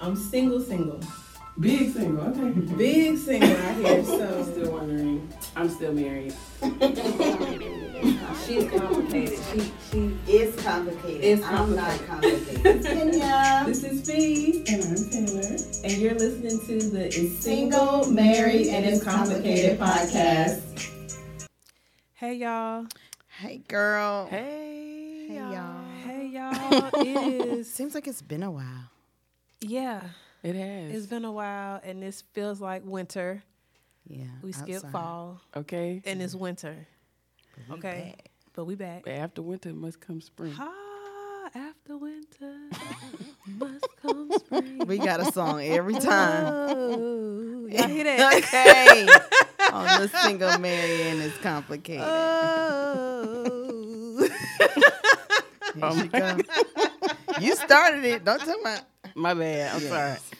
I'm single, single. Big single, okay. Big single out here, I'm so still wondering. I'm still married. she's complicated. She she It's complicated. It's I'm not complicated. Kenya. This is Fee, And I'm Taylor. and you're listening to the Is Single, Married, and It's Complicated podcast. Hey y'all. Hey, girl. Hey, Hey, y'all. Hey y'all. it is Seems like it's been a while. Yeah. It has. It's been a while and this feels like winter. Yeah. We skip outside. fall okay. and it's winter. We Okay. back. But we back. But after winter must come spring. Ah, after winter must come spring. We got a song every time. Oh, y'all hear that? okay. On the single Mary and it's complicated. Oh. Here she go. You started it. Don't tell my. My bad. I'm Yes.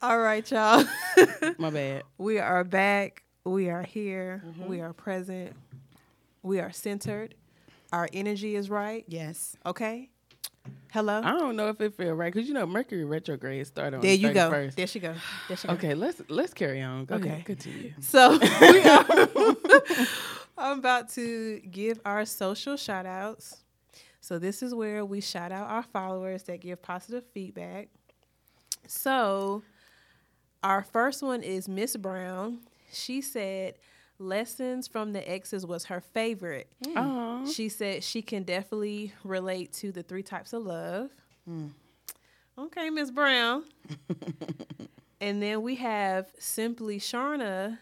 All right, y'all. My bad. We are back. We are here. Mm-hmm. We are present. We are centered. Our energy is right. Yes. Okay. Hello. I don't know if it feel right because you know Mercury retrograde started on there you the go. There she go. There she go. Okay, let's let's carry on. Go Okay. ahead. Continue. So we are, I'm about to give our social shout outs. So this is where we shout out our followers that give positive feedback. So our first one is Miss Brown. She said lessons from the exes was her favorite. Mm. Aw. She said she can definitely relate to the three types of love. Mm. Okay, Miss Brown. and then we have simply Sharna,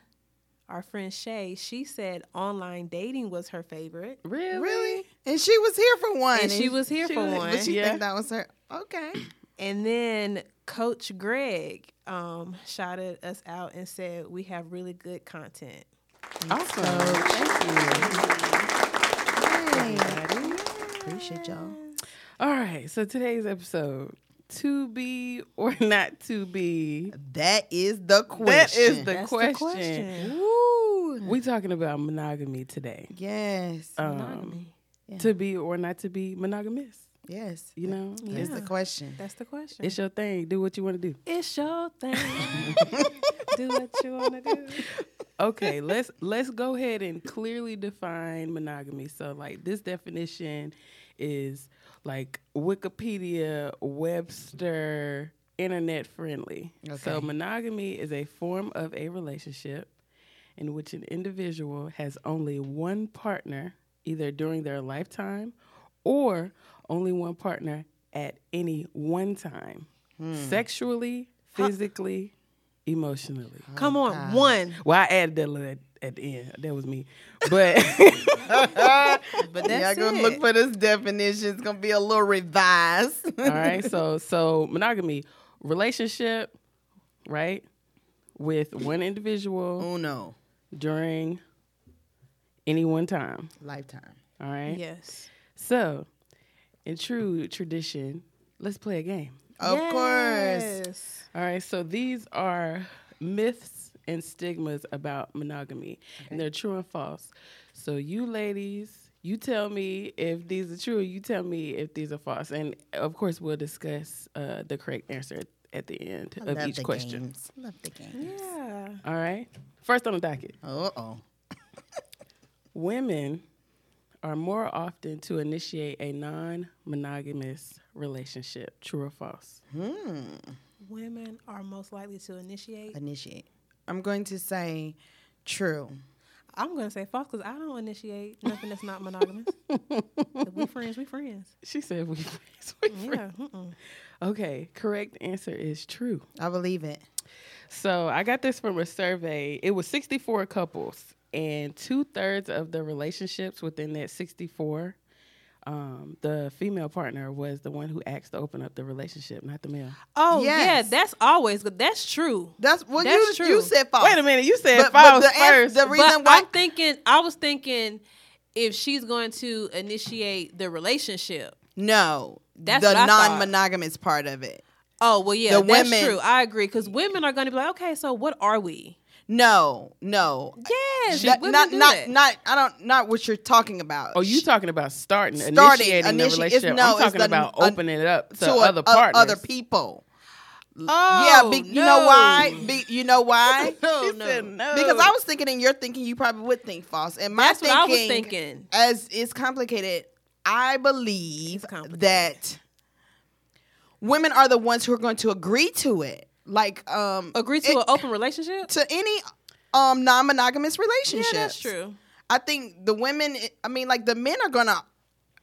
our friend Shay. She said online dating was her favorite. Really? Really? And she was here for one. And she was here she for was- one. But she Yeah. think that was her. Okay. And then Coach Greg um, shouted us out and said we have really good content. Awesome. Thank you. everybody. Appreciate y'all. All right. So today's episode: to be or not to be. That is the question. That is the That's question. the question. Woo. We talking about monogamy today. Yes. Um, Monogamy. Yeah. To be or not to be monogamous. yes. You know, That's Yeah. the question. That's the question. it's your thing. Do what you want to do. It's your thing. do what you want to do. okay let's let's go ahead and clearly define monogamy so like this definition is like wikipedia webster internet friendly so monogamy is a form of a relationship in which an individual has only one partner either during their lifetime or only one partner at any one time hmm. sexually physically emotionally oh, Come on, God. one. well, I added that little at, at the end. That was me. But But that's Y'all gonna it. look for this definition. It's gonna be a little revised. all right, so so monogamy, relationship, right, with one individual oh no. During any one time. Lifetime. All right. Yes. So, in true tradition, let's play a game. Of course. Yes. All right, so these are myths and stigmas about monogamy, and they're true and false. So you ladies, you tell me if these are true. You tell me if these are false, and of course we'll discuss uh, the correct answer at the end I of love each the question. Games. Love the games. Yeah. All right, first on the docket, Uh oh. women are more often to initiate a non-monogamous relationship. True or false? Hmm. Women are most likely to initiate. Initiate. I'm going to say true. I'm gonna say false because I don't initiate nothing that's not monogamous. if we friends, we friends. She said we. friends, we friends. Yeah. Mm-mm. Okay, correct answer is true. I believe it. So I got this from a survey. It was 64 couples, and two thirds of the relationships within that 64, um, the female partner was the one who asked to open up the relationship, not the male. Oh Yes. yeah, that's always good. That's true. That's what That's you true. you said false. Wait a minute, you said But- but false the ans- first. the reason but why I'm thinking, I was thinking, if she's going to initiate the relationship. no, That's the what I thought. non-monogamous part of it. Oh well, yeah, The that's women- true. I agree because women are going to be like, okay, so what are we? No, no. Yes, That- women not do not that. not I don't not what you're talking about. oh, you talking about starting, Starting, initiating initi- the it's- relationship? no, I'm it's talking the- about opening it up to, to a- other o- partners. other people. yeah, Oh, be, you know why? Be, you know why? She no. said no. Because I was thinking, and you're thinking, you probably would think false. And my That's what I was thinking, thinking. as it's complicated, I believe complicated. that women are the ones who are going to agree to it. Like, um, Agree to it- an open relationship? to any um non-monogamous relationship. Yeah, that's true. I think the women. I mean, like the men are gonna.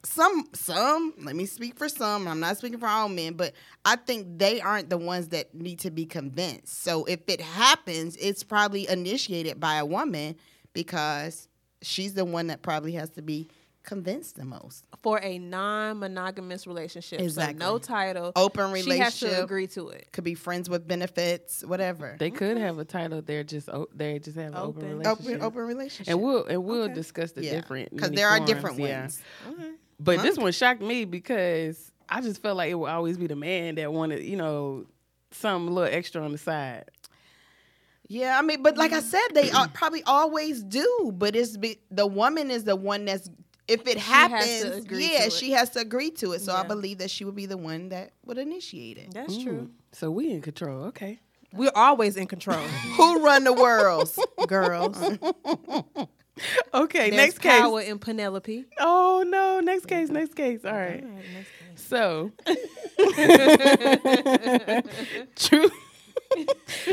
Some, some. Let me speak for some. I'm not speaking for all men, but I think they aren't the ones that need to be convinced. So if it happens, it's probably initiated by a woman because she's the one that probably has to be convinced the most. For a non-monogamous relationship, Exactly. so no title, Open relationship. she has to agree to it. Could be friends with benefits, whatever. They could have a title. They're just o- they just have an open, Open. relationship. open, open relationship. And we'll and we'll Okay. discuss the yeah, different because many there are forms, different yeah. ones. But this one shocked me because I just felt like it would always be the man that wanted, you know, some little extra on the side. Yeah, I mean, but like I Mm-hmm. said, they are, probably always do. But it's be, the woman is the one that's if it happens, agree yeah, it. she has to agree to it. So I believe that she would be the one that would initiate it. That's true. So we in control. Okay. We're always in control. Who run the world, Girls. Okay. There's next case. power in Penelope. Oh no. Next case. Next case. All right. All right, next case. So true.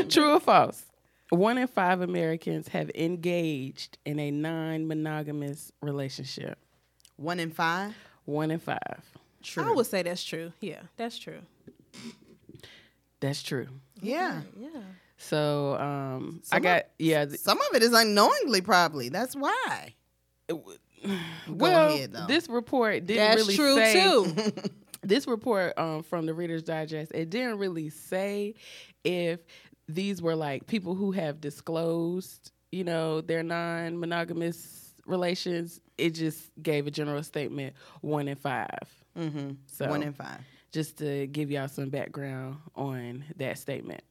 true or false? One in five Americans have engaged in a non-monogamous relationship. One in five. One in five. True. I would say that's true. Yeah, that's true. That's true. yeah. Yeah. So um, I got of- yeah. th- Some of it is unknowingly, probably. That's why. well, ahead, though. this report didn't That's really true say. too. This report um, from the Reader's Digest it didn't really say if these were like people who have disclosed, you know, their non-monogamous relations. It just gave a general statement: one in 5 Mm-hmm. So One in five. just to give y'all some background on that statement.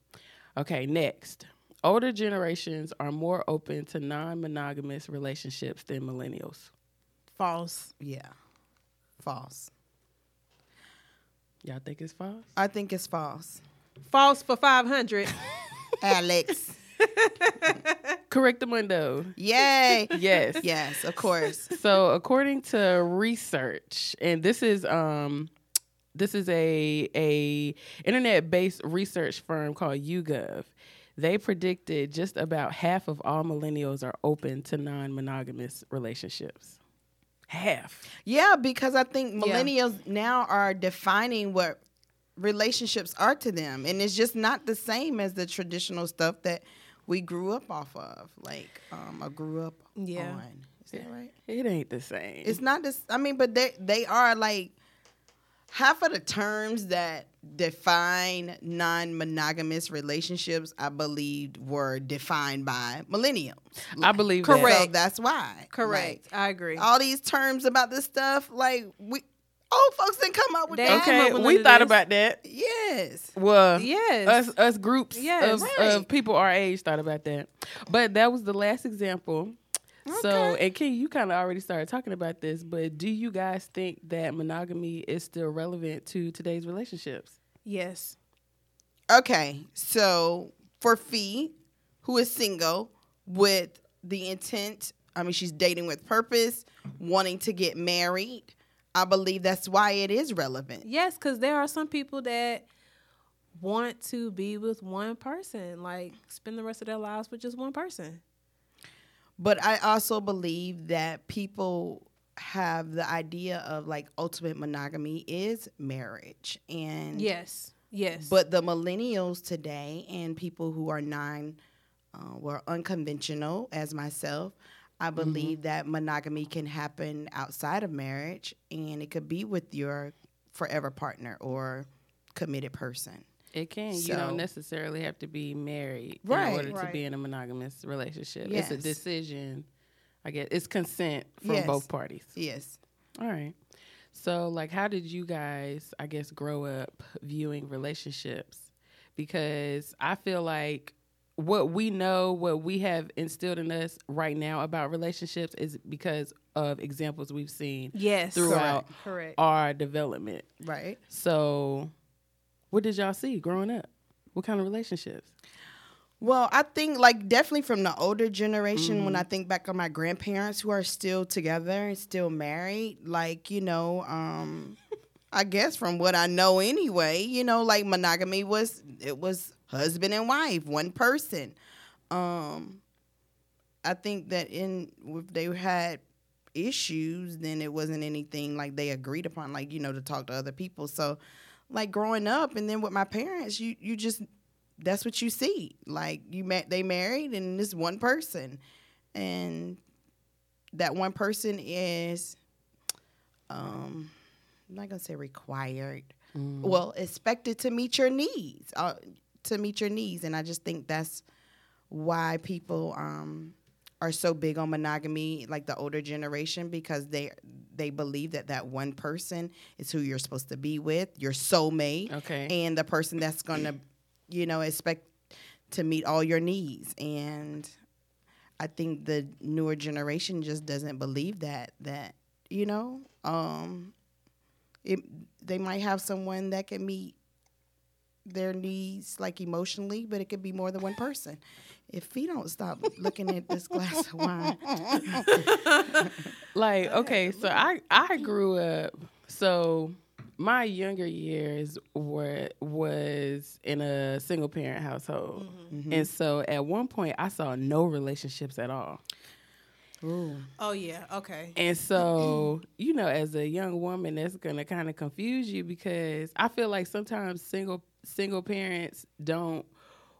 Okay, next. Older generations are more open to non monogamous relationships than millennials. False. Yeah. False. Y'all think it's false? I think it's false. False for 500. Alex. Correct the mundo. Yay. Yes. yes, of course. So according to research, and this is um this is a a internet based research firm called YouGov. They predicted just about half of all millennials are open to non monogamous relationships. Half. Yeah, because I think Yeah. millennials now are defining what relationships are to them, and it's just not the same as the traditional stuff that we grew up off of. Like, um, I grew up Yeah. on. Is that right? It ain't the same. It's not this. I mean, but they they are like half of the terms that define non-monogamous relationships. I believe were defined by millennials. I believe So that. Correct. that's why. Correct. I agree. All these terms about this stuff, like we old folks didn't come up with They that. Okay, with we thought this. about that. Yes. Well, yes. us us groups Yes. of, Right. of people our age thought about that. But that was the last example. So, and Ken, you kind of already started talking about this, but do you guys think that monogamy is still relevant to today's relationships? yes. Okay, so for Fee, who is single with the intent, I mean, she's dating with purpose, wanting to get married. I believe that's why it is relevant. Yes, because there are some people that want to be with one person, like spend the rest of their lives with just one person. But I also believe that people have the idea of like ultimate monogamy is marriage. And Yes. Yes. But the millennials today and people who are non, uh, were unconventional as myself, I mm-hmm. believe that monogamy can happen outside of marriage and it could be with your forever partner or committed person. It can. you So- don't necessarily have to be married Right. in order to be in a monogamous relationship. It's a decision. I guess it's consent from Yes. both parties. Yes. All right. So, like, how did you guys, I guess, grow up viewing relationships? Because I feel like what we know, what we have instilled in us right now about relationships is because of examples we've seen yes. throughout Correct. our development. Right. So, what did y'all see growing up? What kind of relationships? Well, I think like definitely from the older generation. When I think back on my grandparents who are still together and still married, like you know, um, I guess from what I know anyway, you know, like monogamy was it was husband and wife, one person. Um, I think that in if they had issues, then it wasn't anything like they agreed upon, like you know, to talk to other people. So, like growing up, and then with my parents, you you just that's what you see. Like you met, they married, and this one person, and that one person is, um, I'm not gonna say required. Well, expected to meet your needs, uh, to meet your needs, and I just think that's why people um are so big on monogamy, like the older generation, because they they believe that that one person is who you're supposed to be with, your soulmate, Okay. and the person that's gonna, you know, expect to meet all your needs. And I think the newer generation just doesn't believe that. That you know, um, it they might have someone that can meet their needs like emotionally, but it could be more than one person. If he don't stop looking at this glass of wine, Like, okay, so I I grew up so my younger years were was in a single parent household. Mm-hmm. And so at one point I saw no relationships at all. ooh, Oh yeah. Okay. And so, you know, as a young woman, that's gonna kind of confuse you because I feel like sometimes single single parents don't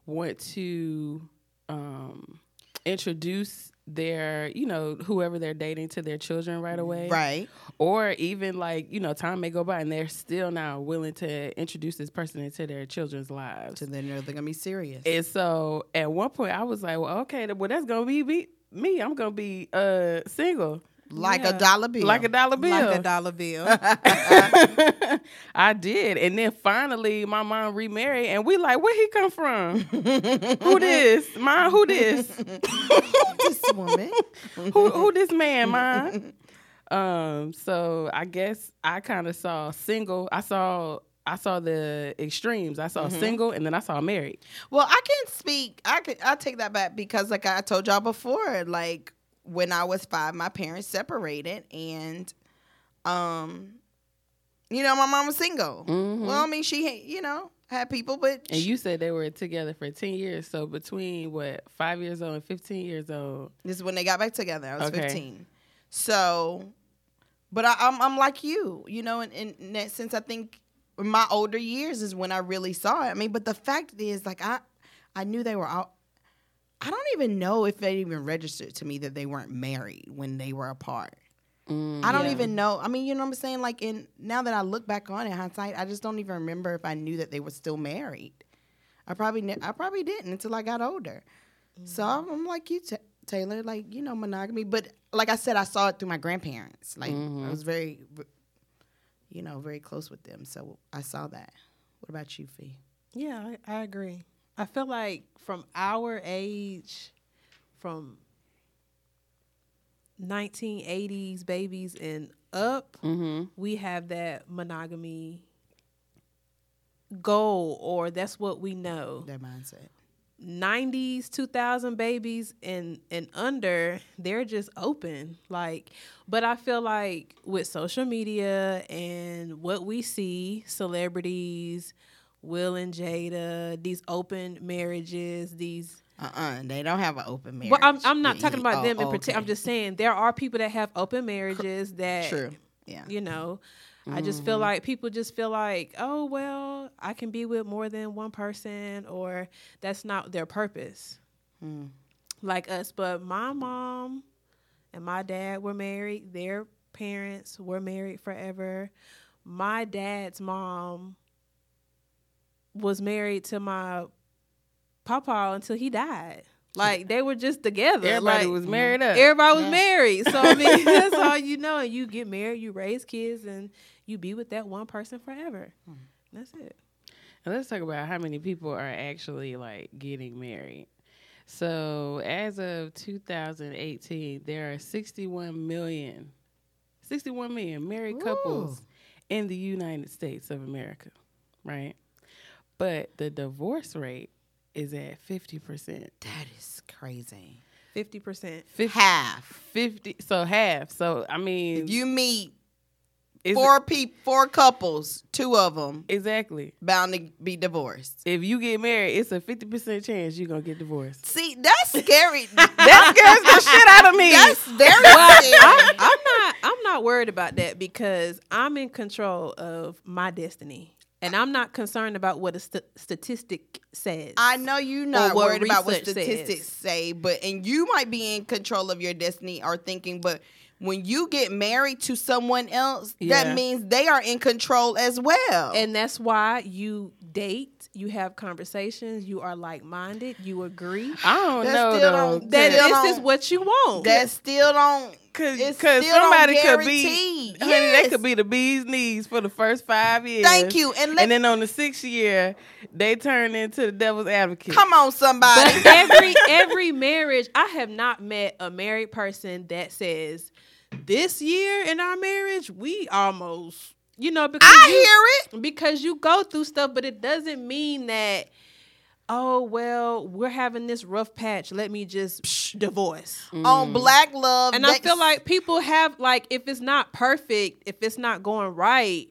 want to um, introduce their, you know, whoever they're dating to their children right away, right? Or even like, you know, time may go by and they're still now willing to introduce this person into their children's lives. So then they're gonna be serious. And so at one point, I was like, well, okay, well, that's gonna be me. me. I'm gonna be uh single, like Yeah. a dollar bill. like a dollar bill. Like a dollar bill. I did, and then finally, my mom remarried, and we like, where he come from? who this? Mom, who this? this woman. who who this man, mom? Um, so I guess I kind of saw single. I saw I saw the extremes. I saw single, and then I saw married. Well, I can't speak. I can. I take that back because, like I told y'all before, like when I was five, my parents separated, and um, you know, my mom was single. Well, I mean, she, had- you know, had people, but And you said they were together for ten years. So between what five years old and fifteen years old. this is when they got back together. I was Okay. fifteen. So, but I, I'm I'm like you, you know, in, in, in that sense, I think my older years is when I really saw it. I mean, but the fact is, like I, I knew they were out. I don't even know if they even registered to me that they weren't married when they were apart. Mm, I don't yeah. even know. I mean, you know what I'm saying? Like, in now that I look back on it, hindsight, I just don't even remember if I knew that they were still married. I probably, ne- I probably didn't until I got older. So mm. I'm, I'm like you, Ta Taylor. Like, you know, monogamy. But like I said, I saw it through my grandparents. Like, I was mm-hmm. very, you know, very close with them. So I saw that. What about you, Fee? Yeah, I, I agree. I feel like from our age, from 1980s babies and up, Mm-hmm. we have that monogamy goal, or that's what we know. That mindset. 90s 2000 babies and and under they're just open like but i feel like with social media and what we see celebrities will and jada these open marriages these Uh-uh. They don't have an open marriage. well i'm, I'm not talking about Oh, them in particular i'm just saying there are people that have open marriages that True. Yeah. you know i just feel like people just feel like oh well i can be with more than one person or that's not their purpose Hmm. like us but my mom and my dad were married their parents were married forever my dad's mom was married to my papa until he died like they were just together Everybody like, was married up. Everybody was married. So I mean, that's all you know. And you get married, you raise kids, and you be with that one person forever. Hmm. That's it. And let's talk about how many people are actually like getting married. So, as of 2018, there are 61 million, 61 million married couples in the United States of America, right? But the divorce rate is at fifty percent. That is crazy. Fifty percent. Half. Fifty, so half. So I mean, If you meet is four people, four couples, two of them exactly. bound to be divorced. If you get married, it's a fifty percent chance you're gonna get divorced. See, that's scary. That scares the shit out of me. That's very Well, scary. I'm, I'm not. I'm not worried about that because I'm in control of my destiny, and I'm not concerned about what a st- statistic says. I know you're not worried about what statistics says. say, but and you might be in control of your destiny or thinking, but when you get married to someone else, Yeah. that means they are in control as well. and that's why you date, you have conversations, you are like minded, you agree I don't That know still though. don't- that Still this don't- is what you want. that still don't Cause, It's cause somebody could be, guarantee. honey, that could be the bee's knees for the first five years. Thank you. And, let, And then on the sixth year, they turn into the devil's advocate. come on, somebody. But every every marriage, I have not met a married person that says, "This year in our marriage, we almost," you know, because I you, hear it. because you go through stuff, but it doesn't mean that. Oh well, we're having this rough patch. Let me just psh, divorce. On mm. Black Love. And I feel like people have like if it's not perfect, if it's not going right,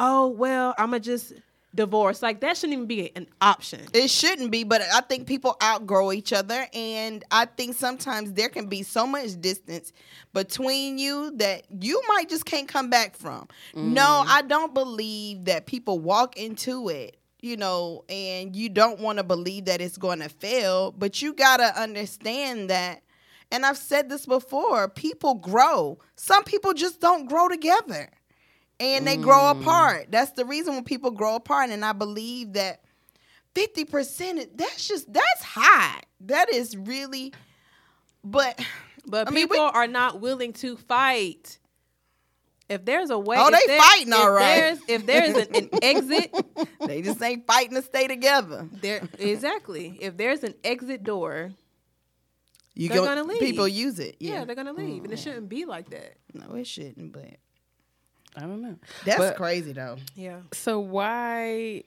oh well, I'ma just divorce. Like that shouldn't even be an option. It shouldn't be, but I think people outgrow each other. And I think sometimes there can be so much distance between you that you might just can't come back from. No, mm-hmm. I don't believe that people walk into it, you know, and you don't want to believe that it's going to fail, but you got to understand that. And I've said this before people grow, some people just don't grow together. And they grow mm. apart. That's the reason when people grow apart. And I believe that fifty percent that's just that's high that is really but But I mean, we- people are not willing to fight. If there's a way, Oh, they there- fighting all right. There's, if there's an, an exit, they just ain't fighting to stay together there exactly. If there's an exit door, you They're go- gonna leave. people use it yeah, yeah, they're gonna leave, and it mm-hmm. shouldn't be like that. no it shouldn't but I don't know. that's But- crazy though Yeah, So why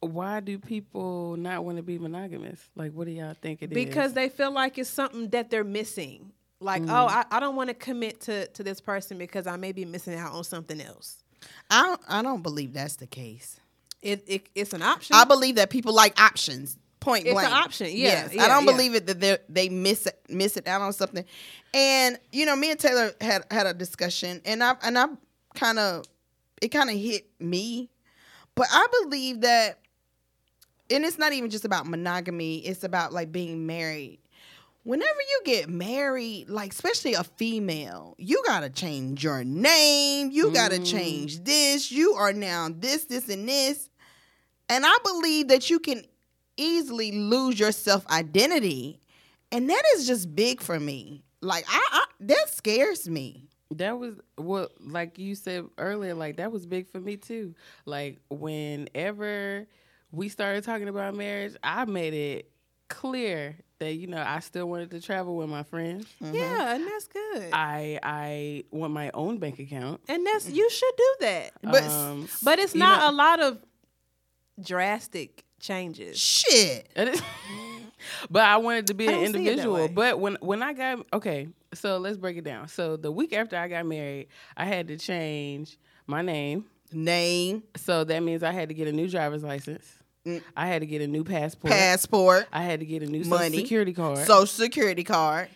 why do people not want to be monogamous? Like what do y'all think it is? because they feel like it's something that they're missing. Like, Mm-hmm. oh, I, I don't want to commit to to this person because I may be missing out on something else. i don't i don't believe that's the case It, it it's an option. i believe that people like options point It's an blank option, yeah, yes yeah, i don't yeah. believe it that they they miss it miss it out on something and you know me and taylor had had a discussion and i and i kind of it kind of hit me. But i believe that and it's not even just about monogamy it's about like being married. Whenever you get married like especially a female you gotta change your name you gotta mm. change this you are now this this and this. And i believe that you can easily lose your self identity and that is just big for me. Like I, I that scares me That was what, like you said earlier, like that was big for me too. Like whenever we started talking about marriage, I made it clear that you know I still wanted to travel with my friends. yeah, and that's good. I I want my own bank account. and that's you should do that. But Um, But it's not know- a lot of drastic changes. shit but I wanted to be I an don't see it that individual. But when when I got okay, so let's break it down. So the week after I got married, I had to change my name. name So that means I had to get a new driver's license. Mm. I had to get a new passport. passport I had to get a new Money. social security card. social security card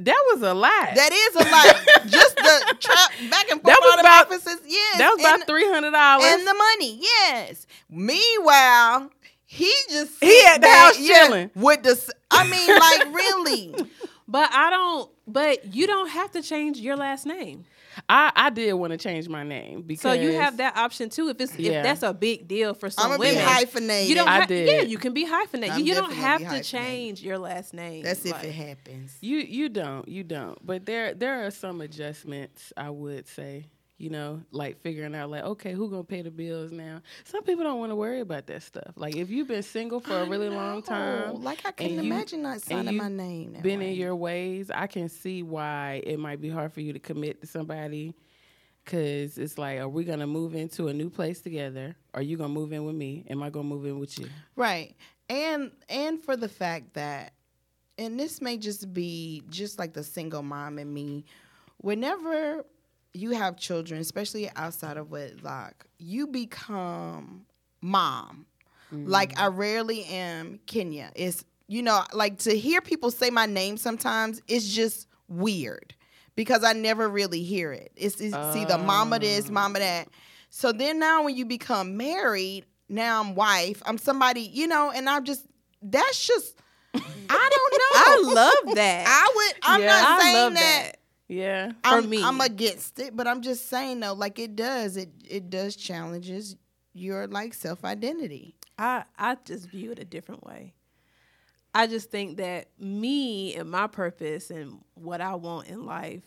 that was a lot. That is a lot. Just the tra- back and forth That was about- offices. Yes. that was about three hundred dollars. and the money. Yes. Meanwhile, he just He at the house yeah, chilling. with the. I mean, like really. But I don't. But you don't have to change your last name. I, I did want to change my name because So you have that option too. If it's Yeah. if that's a big deal for some I'm gonna be women, hyphenated. you don't. I ha- did. Yeah, you can be hyphenated. I'm you don't have gonna to be hyphenated. change your last name. That's if it happens. You you don't you don't. But there there are some adjustments I would say. You know, like figuring out like okay, who gonna pay the bills now? Some people don't want to worry about that stuff. Like if you've been single for a really long Oh, time, like I can't you- imagine not signing my name. Been way. in your ways, I can see why it might be hard for you to commit to somebody Cause it's like, are we gonna move into a new place together? Are you gonna move in with me? Am I gonna move in with you? Right. And and for the fact that and this may just be just like the single mom in me, whenever you have children, especially outside of wedlock, you become mom. Like I mm. rarely am Kenya. It's you know, like to hear people say my name sometimes it's just weird because I never really hear it. It's, it's see the mama this, oh. mama that. So then now when you become married, now I'm wife, I'm somebody, you know, and I'm just that's just I don't know. I love that. I would I'm Yeah, not I saying that, that. Yeah. I'm, me. I'm against it, but I'm just saying though, like it does, it it does challenges your like self identity. I I just view it a different way. I just think that me and my purpose and what I want in life,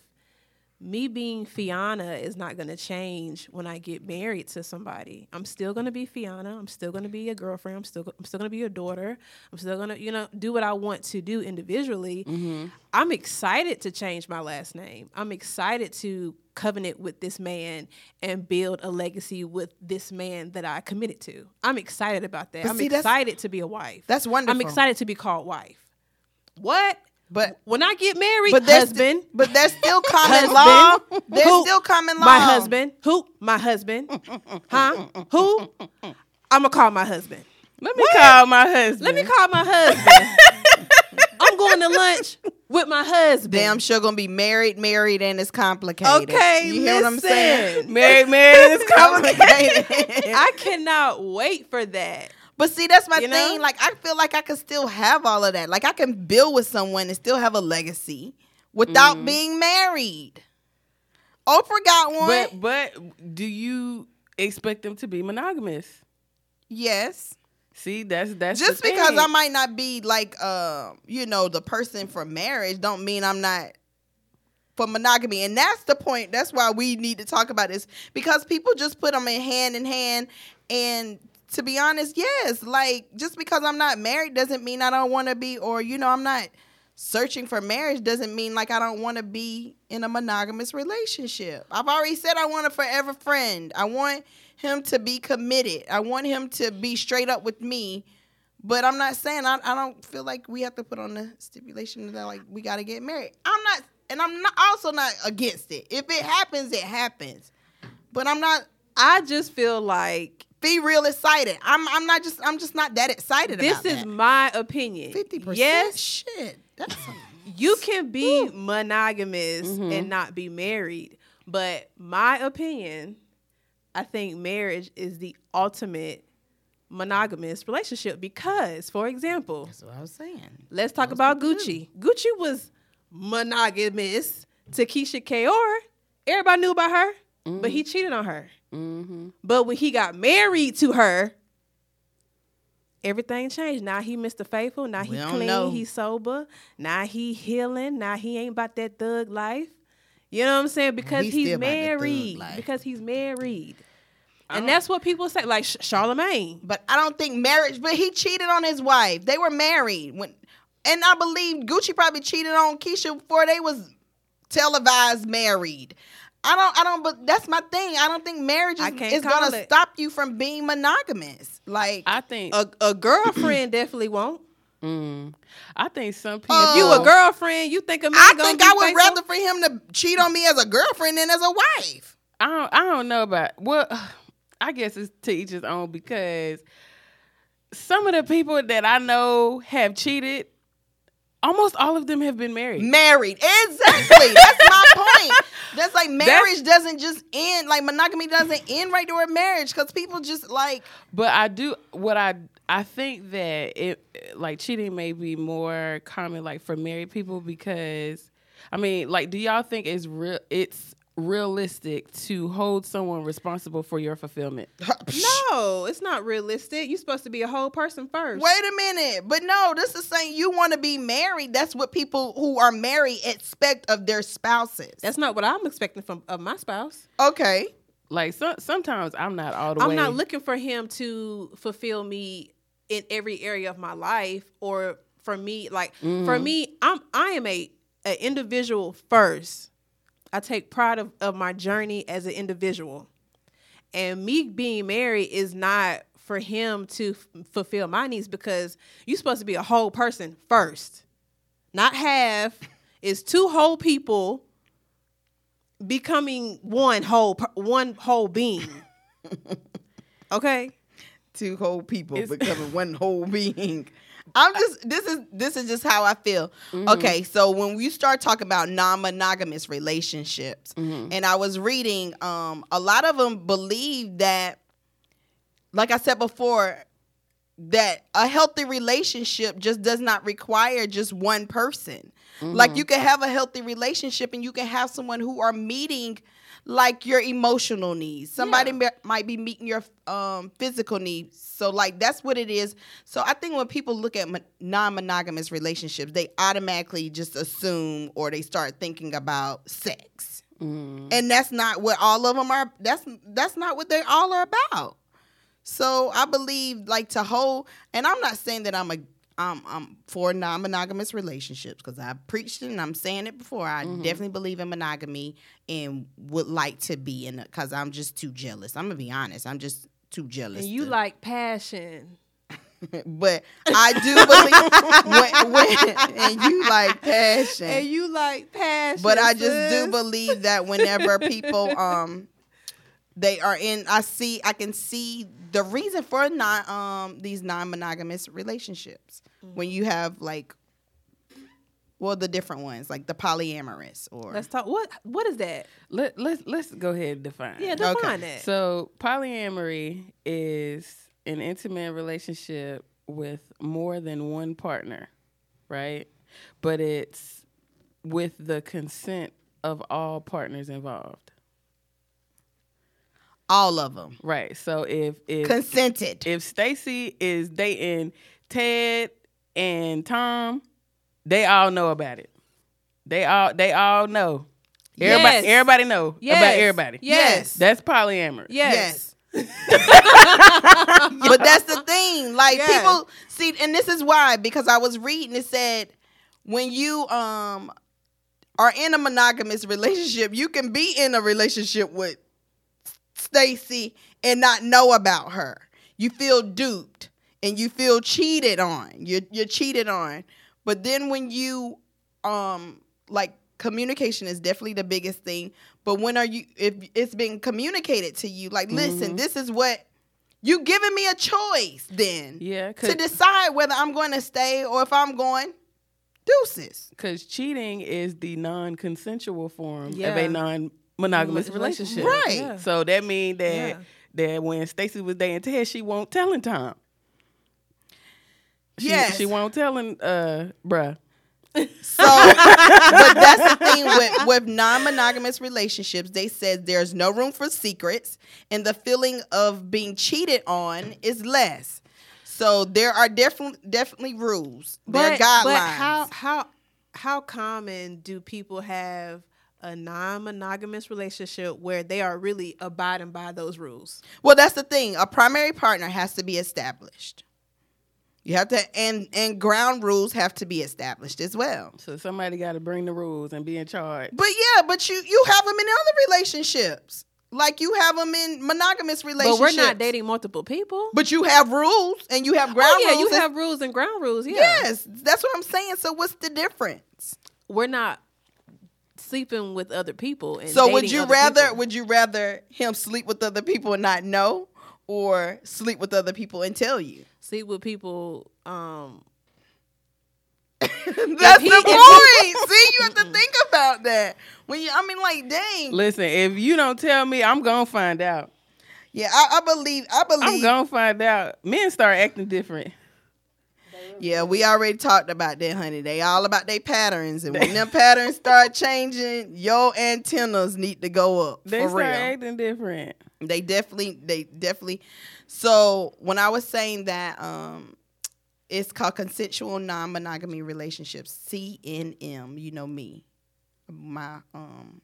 me being Fiona is not going to change when I get married to somebody. I'm still going to be Fiona. I'm still going to be a girlfriend. I'm still I'm still going to be a daughter. I'm still going to, you know, do what I want to do individually. Mm-hmm. I'm excited to change my last name. I'm excited to covenant with this man and build a legacy with this man that I committed to. I'm excited about that. But I'm see, excited to be a wife. That's wonderful. I'm excited to be called wife. What? But When I get married, but there's husband, but there's still common Husband. law. There's Who? still common law. my husband, who? My husband, huh? Who? I'm gonna call my husband. Let me call my husband. Let me call my husband. I'm going to lunch with my husband. Damn sure gonna be married, married, and it's complicated. Okay, you hear what I'm saying? listen. married, married. It's complicated. Complicated. I cannot wait for that. But see, that's my You know? thing. Like, I feel like I can still have all of that. Like, I can build with someone and still have a legacy without Mm-hmm. being married. Oprah got one. but but do you expect them to be monogamous? yes. See, that's that's Just because. I might not be like, uh, you know, the person for marriage, don't mean I'm not for monogamy. And that's the point. That's why we need to talk about this because people just put them in hand in hand. And to be honest, yes, like just because I'm not married doesn't mean I don't want to be, or you know, I'm not searching for marriage doesn't mean like I don't want to be in a monogamous relationship. I've already said I want a forever friend. I want him to be committed. I want him to be straight up with me. But I'm not saying I, I don't feel like we have to put on the stipulation that like we got to get married. I'm not, and I'm not also not against it. If it happens, it happens. But I'm not I just feel like be real excited. I'm I'm not just I'm just not that excited about that. this is that. my opinion. Fifty percent. Yes, shit. That's you can be monogamous and mm-hmm. not be married, but my opinion, I think marriage is the ultimate monogamous relationship because, for example, that's what I was saying. let's talk about Gucci. Gucci was monogamous to Keyshia Ka'oir. Everybody knew about her, but he mm-hmm. cheated on her. Mm-hmm. But when he got married to her, everything changed. Now he Mr. Faithful. Now he We clean. know. He sober. Now he healing. Now he ain't about that thug life. You know what I'm saying? Because He's he's still about that thug married. Because he's married. And that's what people say. Like Charlamagne. But I don't think marriage. But he cheated on his wife. They were married when, and I believe Gucci probably cheated on Keyshia before they was televised married. I don't. I don't. But that's my thing. I don't think marriage is, is gonna it. stop you from being monogamous. Like I think A, a girlfriend definitely won't. mm, I think some people Uh, You a girlfriend, you think a man I think I would faithful? rather for him to cheat on me as a girlfriend than as a wife. I don't, I don't know about well I guess it's to each his own because some of the people that I know have cheated, almost all of them have been married. Married, exactly. That's my point. That's like marriage doesn't just end. Like monogamy doesn't end right there with marriage because people just like But I do what I I think that it like cheating may be more common like for married people because I mean like do y'all think it's real it's realistic to hold someone responsible for your fulfillment? No, it's not realistic. You're supposed to be a whole person first. Wait a minute. But no, this is saying you want to be married. That's what people who are married expect of their spouses. That's not what I'm expecting from of my spouse. okay. Like so, sometimes I'm not all the I'm way not looking for him to fulfill me in every area of my life or for me like for mm-hmm. me I'm I am a an individual first. I take pride of, of my journey as an individual. And me being married is not for him to f- fulfill my needs because you're supposed to be a whole person first, not half. It's two whole people becoming one whole one whole being. okay? two whole people It's- becoming one whole being. I'm just this is this is just how I feel. Mm-hmm. Okay, so when we start talking about non-monogamous relationships, Mm-hmm. and I was reading, um, a lot of them believe that, like I said before, that a healthy relationship just does not require just one person. Like you can have a healthy relationship and you can have someone who are meeting like your emotional needs. Somebody mi- might be meeting your um, physical needs. So like that's what it is. So I think when people look at non-monogamous relationships, they automatically just assume or they start thinking about sex. And that's not what all of them are that's that's not what they all are about. So I believe like to hold, and I'm not saying that I'm a I'm, I'm for non-monogamous relationships because I preached it and I'm saying it before. I definitely believe in monogamy and would like to be in it because I'm just too jealous. I'm gonna be honest. I'm just too jealous. And you to- like passion. but I do believe when, when, and you like passion. And you like passion. But I just do believe that whenever people um they are in I see I can see the reason for not um these non-monogamous relationships. When you have like well the different ones, like the polyamorous or Let's talk. What What is that? Let let's let's go ahead and define. Yeah, it. define that. So polyamory is an intimate relationship with more than one partner, right? But it's with the consent of all partners involved. all of them. Right. So if if Consented. if Stacy is dating Ted and Tom, they all know about it. They all they all know. Everybody Yes. everybody know about everybody. Yes. That's polyamory. Yes. but that's the thing. Like Yeah. people see, and this is why because I was reading it said when you um are in a monogamous relationship, you can be in a relationship with Stacy and not know about her. You feel duped and you feel cheated on. You're you're cheated on. But then when you um like communication is definitely the biggest thing. But when are you if it's been communicated to you, like listen, this is what you giving me a choice then Yeah, to decide whether I'm going to stay or if I'm going Deuces. Because cheating is the non-consensual form of a non-monogamous relationship. Right. Yeah. So that means that Yeah. that when Stacy was dating Ted, she won't telling Tom. She, Yes. she won't telling uh bruh. So, but that's the thing with, with non-monogamous relationships. They said there's no room for secrets, and the feeling of being cheated on is less. So there are definitely definitely rules. there are But, guidelines. but how how how common do people have a non-monogamous relationship where they are really abiding by those rules? well, that's the thing. A primary partner has to be established. You have to, and and ground rules have to be established as well. So somebody got to bring the rules and be in charge. But yeah, but you you have them in other relationships, like you have them in monogamous relationships. But we're not dating multiple people. But you have rules and you have oh, ground oh yeah, rules. you and- have rules and ground rules. Yeah. Yes, that's what I'm saying. So what's the difference? we're not sleeping with other people. And So would you rather people. would you rather him sleep with other people and not know, or sleep with other people and tell you? Sleep what people? Um, That's he- the point. See, you have to think about that. When you, I mean, like, dang. Listen, if you don't tell me, I'm gonna find out. Yeah, I, I believe. I believe. I'm gonna find out. Men start acting different. Yeah, we already talked about that, honey. They all about their patterns, and when them patterns start changing, your antennas need to go up They for start real. acting different. They definitely, they definitely. So when I was saying that, um, it's called consensual non-monogamy relationships, CNM. You know me, my um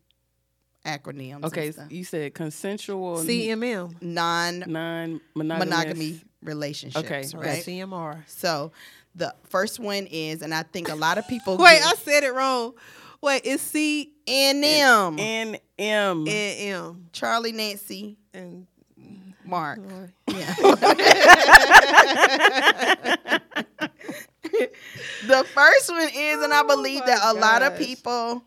acronyms. Okay, and stuff. you said consensual CMM. non-monogamous non-monogamy relationships. Okay, right. CMR. So the first one is, and I think a lot of people. Wait, get- I said it wrong. Wait, it's C N M. N M. and Charlie Nancy and Mark. Lord. Yeah. the first one is, and I Oh believe my that a lot of people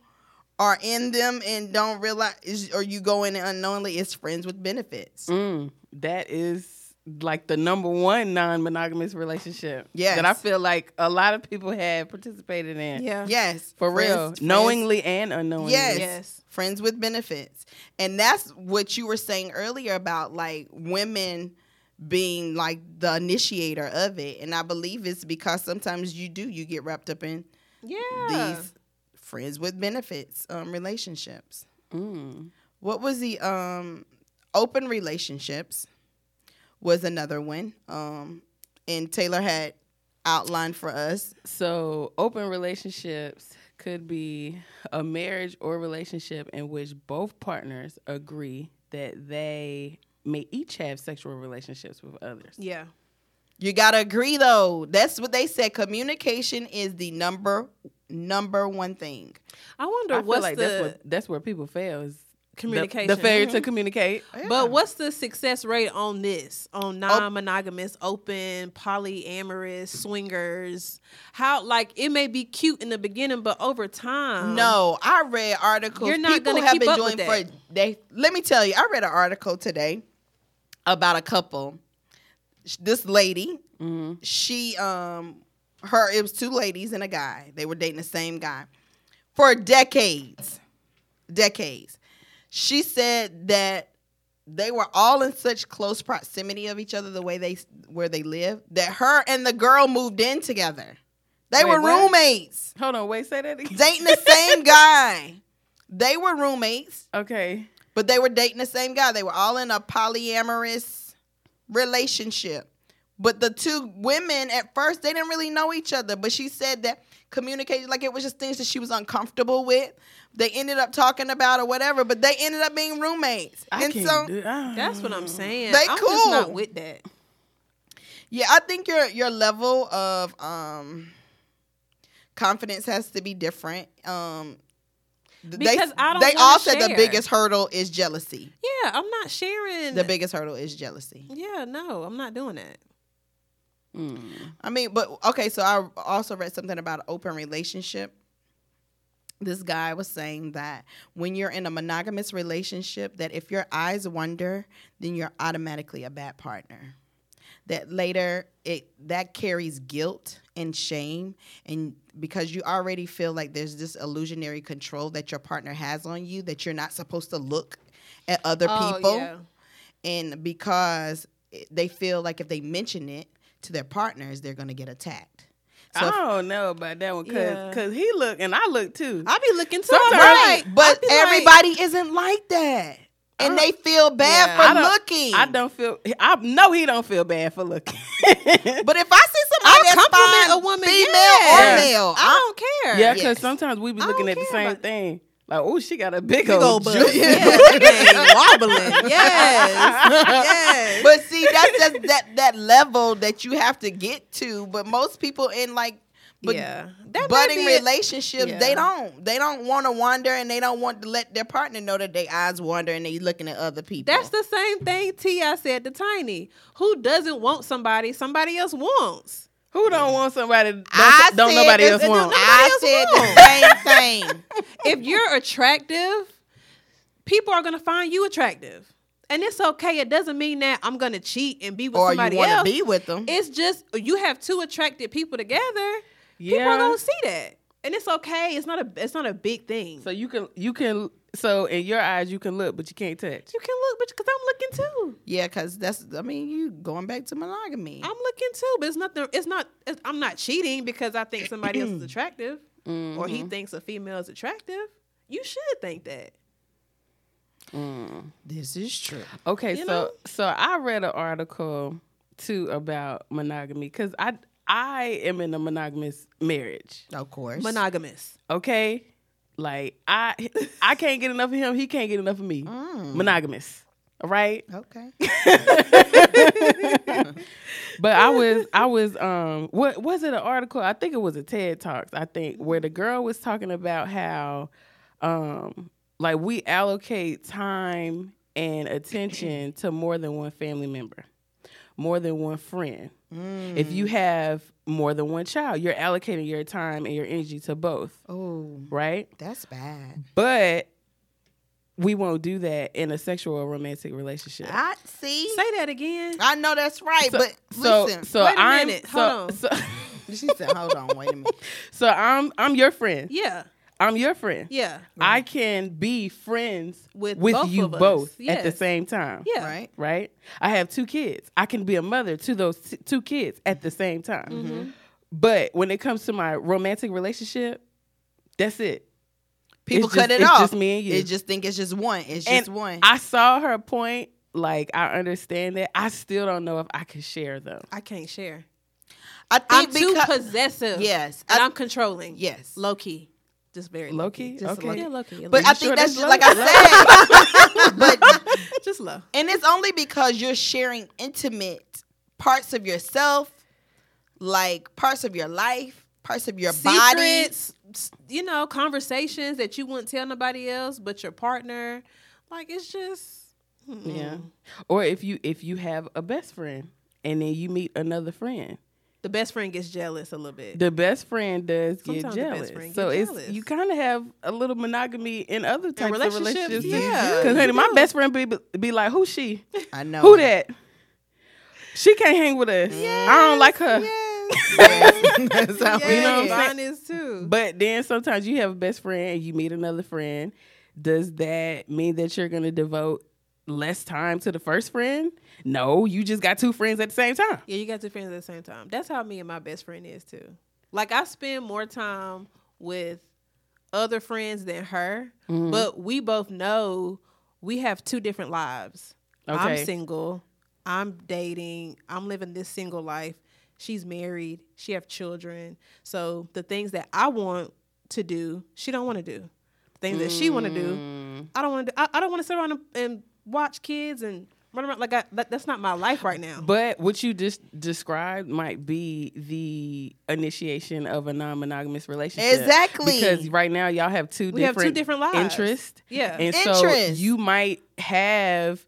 are in them and don't realize, or you go in it unknowingly, it's friends with benefits. Mm, that is like the number one non-monogamous relationship. Yes. that I feel like a lot of people have participated in. Yeah. Yes. for friends- real, friends- knowingly and unknowingly. Yes. Yes. Friends with benefits. And that's what you were saying earlier about like women being like the initiator of it. And I believe it's because sometimes you do, you get wrapped up in Yeah. these friends with benefits um, relationships. Mm. What was the um, open relationships? Was another one. Um, and Taylor had outlined for us. So, open relationships could be a marriage or relationship in which both partners agree that they may each have sexual relationships with others. Yeah. You gotta agree though. That's what they said. Communication is the number number one thing. I wonder I feel what's like the that's what that's where people fail is the- communication. The, failure to communicate. But what's the success rate on this? On non-monogamous, open, polyamorous, swingers? How like it may be cute in the beginning, but over time, No, I read articles. You're not People gonna have keep been up doing with for that. they. Let me tell you, I read an article today about a couple. This lady, Mm-hmm. she um, her it was two ladies and a guy. They were dating the same guy for decades, decades. She said that they were all in such close proximity of each other, the way they where they live, that her and the girl moved in together. They Wait, were what? roommates Hold on, wait, say that again. dating the same guy. They were roommates, okay. but they were dating the same guy. They were all in a polyamorous relationship. But the two women at first they didn't really know each other. But she said that communication like it was just things that she was uncomfortable with. They ended up talking about or whatever, but they ended up being roommates. I and can't so do I- that's what I'm saying. They I'm just not cool. with that. Yeah, I think your your level of um confidence has to be different. Um Because they, I don't they wanna all said the biggest hurdle is jealousy. Yeah, I'm not sharing. The biggest hurdle is jealousy. yeah, no, I'm not doing that. Mm. I mean, but okay, so I also read something about open relationship. This guy was saying that when you're in a monogamous relationship, that if your eyes wander, then you're automatically a bad partner. That later it that carries guilt and shame, and because you already feel like there's this illusionary control that your partner has on you, that you're not supposed to look at other Oh, people yeah. and because they feel like if they mention it to their partners, they're going to get attacked. So I if- don't know about that one, cause, Yeah. 'cause he look and I look too. I be looking too. Sometimes- right, but I be like- everybody isn't like that, and they feel bad Yeah. for I looking. I don't feel. I know he don't feel bad for looking. But if I see somebody I'll that's compliment fine, a woman, female yeah. or male, I don't care. yeah, cause Yes. sometimes we be looking at the same about- thing. Like, oh, she got a big, Big old, old butt. ju- Yeah, wobbling. Yes, yes. But see, that's just that that level that you have to get to. But most people in like, but yeah, that might budding be relationships, yeah. they don't. They don't want to wander, and they don't want to let their partner know that their eyes wander and they looking at other people. That's the same thing T I said to Tiny. Who doesn't want somebody somebody else wants? Who don't want somebody? Don't, I don't said nobody this- else want? don't- I else said want. the same thing. if you're attractive, people are gonna find you attractive. And it's okay. It doesn't mean that I'm gonna cheat and be with or somebody want to else. be with them. it's just you have two attractive people together. People Yeah. are gonna see that. And it's okay. It's not a it's not a big thing. So you can you can so in your eyes you can look, but you can't touch. you can look, but because I'm looking too. yeah, because that's. I mean, you going back to monogamy. I'm looking too, but it's nothing. It's not. It's, I'm not cheating because I think somebody else is attractive, or Mm-hmm. he thinks a female is attractive. You should think that. this is true. Okay, You so know? so I read an article too about monogamy because I I am in a monogamous marriage. Of course. Monogamous. Okay, like I I can't get enough of him. He can't get enough of me. Mm. Monogamous. right? Okay. But I was I was um what was it an article? I think it was a TED Talks, I think, where the girl was talking about how um like we allocate time and attention to more than one family member, more than one friend. If you have more than one child, you're allocating your time and your energy to both, Oh, right? that's bad. But we won't do that in a sexual or romantic relationship. I see. Say that again. I know that's right, so, but so, listen. so Wait a I'm minute. so, Hold on. so she said, "Hold on, wait a minute." so I'm I'm your friend. Yeah. I'm your friend. Yeah. I can be friends With with, both you of us. both at the same time. Yeah. Right? Right? I have two kids. I can be a mother to those t- two kids at the same time. Mm-hmm. But when it comes to my romantic relationship, that's it. People It's cut just- it it's off. just me and you. They just think it's just one. It's And just one. I saw her point. Like I understand that. I still don't know if I can share though. I can't share. I I'm too because possessive. Yes. And I- I'm controlling. yes. Low key. Just very Low low key? Just Okay. low. Yeah, low key. But you I sure think that's that's just like? I said. but just low. and it's only because you're sharing intimate parts of yourself, like parts of your life, parts of your body. Secrets, s- you know, conversations that you wouldn't tell nobody else, but your partner. Like it's just mm-mm. Yeah. Or if you if you have a best friend and then you meet another friend. The best friend gets jealous a little bit. The best friend does get Sometimes the best jealous. friend so get it's jealous. you kind of have a little monogamy in other types of relationships, relationships. yeah, Because honey, you my best friend be be like, "Who's she? I know. Who that? She can't hang with us. I don't like her." Yes. That's how yeah, we You know what I'm saying? mine is too. But then sometimes you have a best friend and you meet another friend. Does that mean that you're going to devote less time to the first friend? No, you just got two friends at the same time. Yeah, you got two friends at the same time. That's how me and my best friend is too. Like I spend more time with other friends than her, Mm-hmm. but we both know we have two different lives. I'm single. I'm dating. I'm living this single life. She's married. She have children. So the things that I want to do, she don't want to do. Things that she want to do, Mm. I don't want to. I, I don't want to sit around and, and watch kids and like I, that, that's not my life right now. But what you just described might be the initiation of a non-monogamous relationship. Exactly. Because right now y'all have two We have different two different lives. interests. Yeah. And so Interest. you might have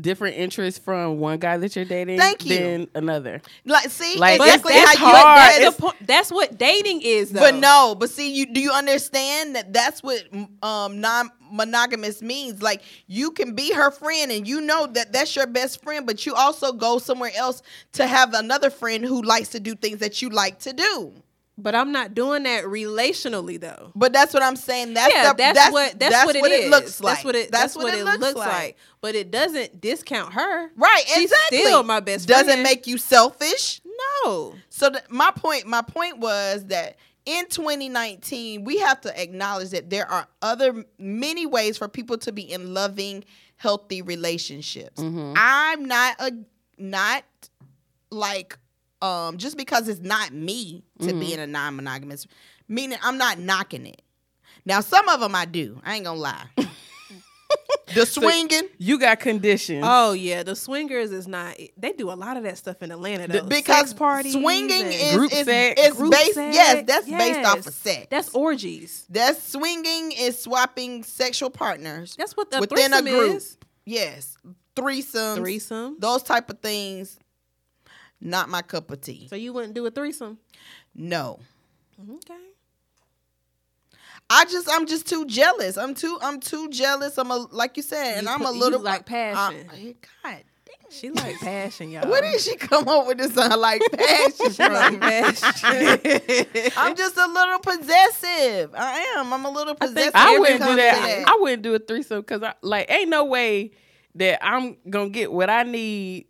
different interests from one guy that you're dating Thank you. than another. Like, see, Like, But exactly it's how you. hard. that That's, is- the point. that's what dating is, though. But no, but see, you do you understand that that's what um non-monogamous means? Like you can be her friend, and you know that that's your best friend, but you also go somewhere else to have another friend who likes to do things that you like to do. But I'm not doing that relationally, though. But that's what I'm saying. That's yeah, the, that's, what that's, what, it is. looks like. That's what it. That's, what, it looks, like. But it doesn't discount her. Right, She's exactly. still my best friend. Doesn't friend. make you selfish. No. So th- my point, my point was that in 2019, we have to acknowledge that there are other many ways for people to be in loving, healthy relationships. Mm-hmm. I'm not a not like um just because it's not me to be in a non-monogamous, meaning I'm not knocking it. Now some of them I do. I ain't gonna lie. the swinging. You got conditions. Oh yeah, the swingers is not. They do a lot of that stuff in Atlanta though. because Sex parties, swinging is Group is, sex. is group based sex. yes that's based off of Yes. sex That's orgies. That's swinging is swapping sexual partners That's what the within a threesome group. is. Yes, threesomes, Threesome. those type of things. Not my cup of tea. So you wouldn't do a threesome? No, Okay. I just I'm just too jealous. I'm too I'm too jealous. I'm a like you said, and You I'm a little like passion. I- God, She like passion, y'all. where did she come up with this? I like passion. She like passion. I'm just a little possessive. I am. I'm a little possessive. I it wouldn't do that. I wouldn't do a threesome because I like ain't no way that I'm gonna get what I need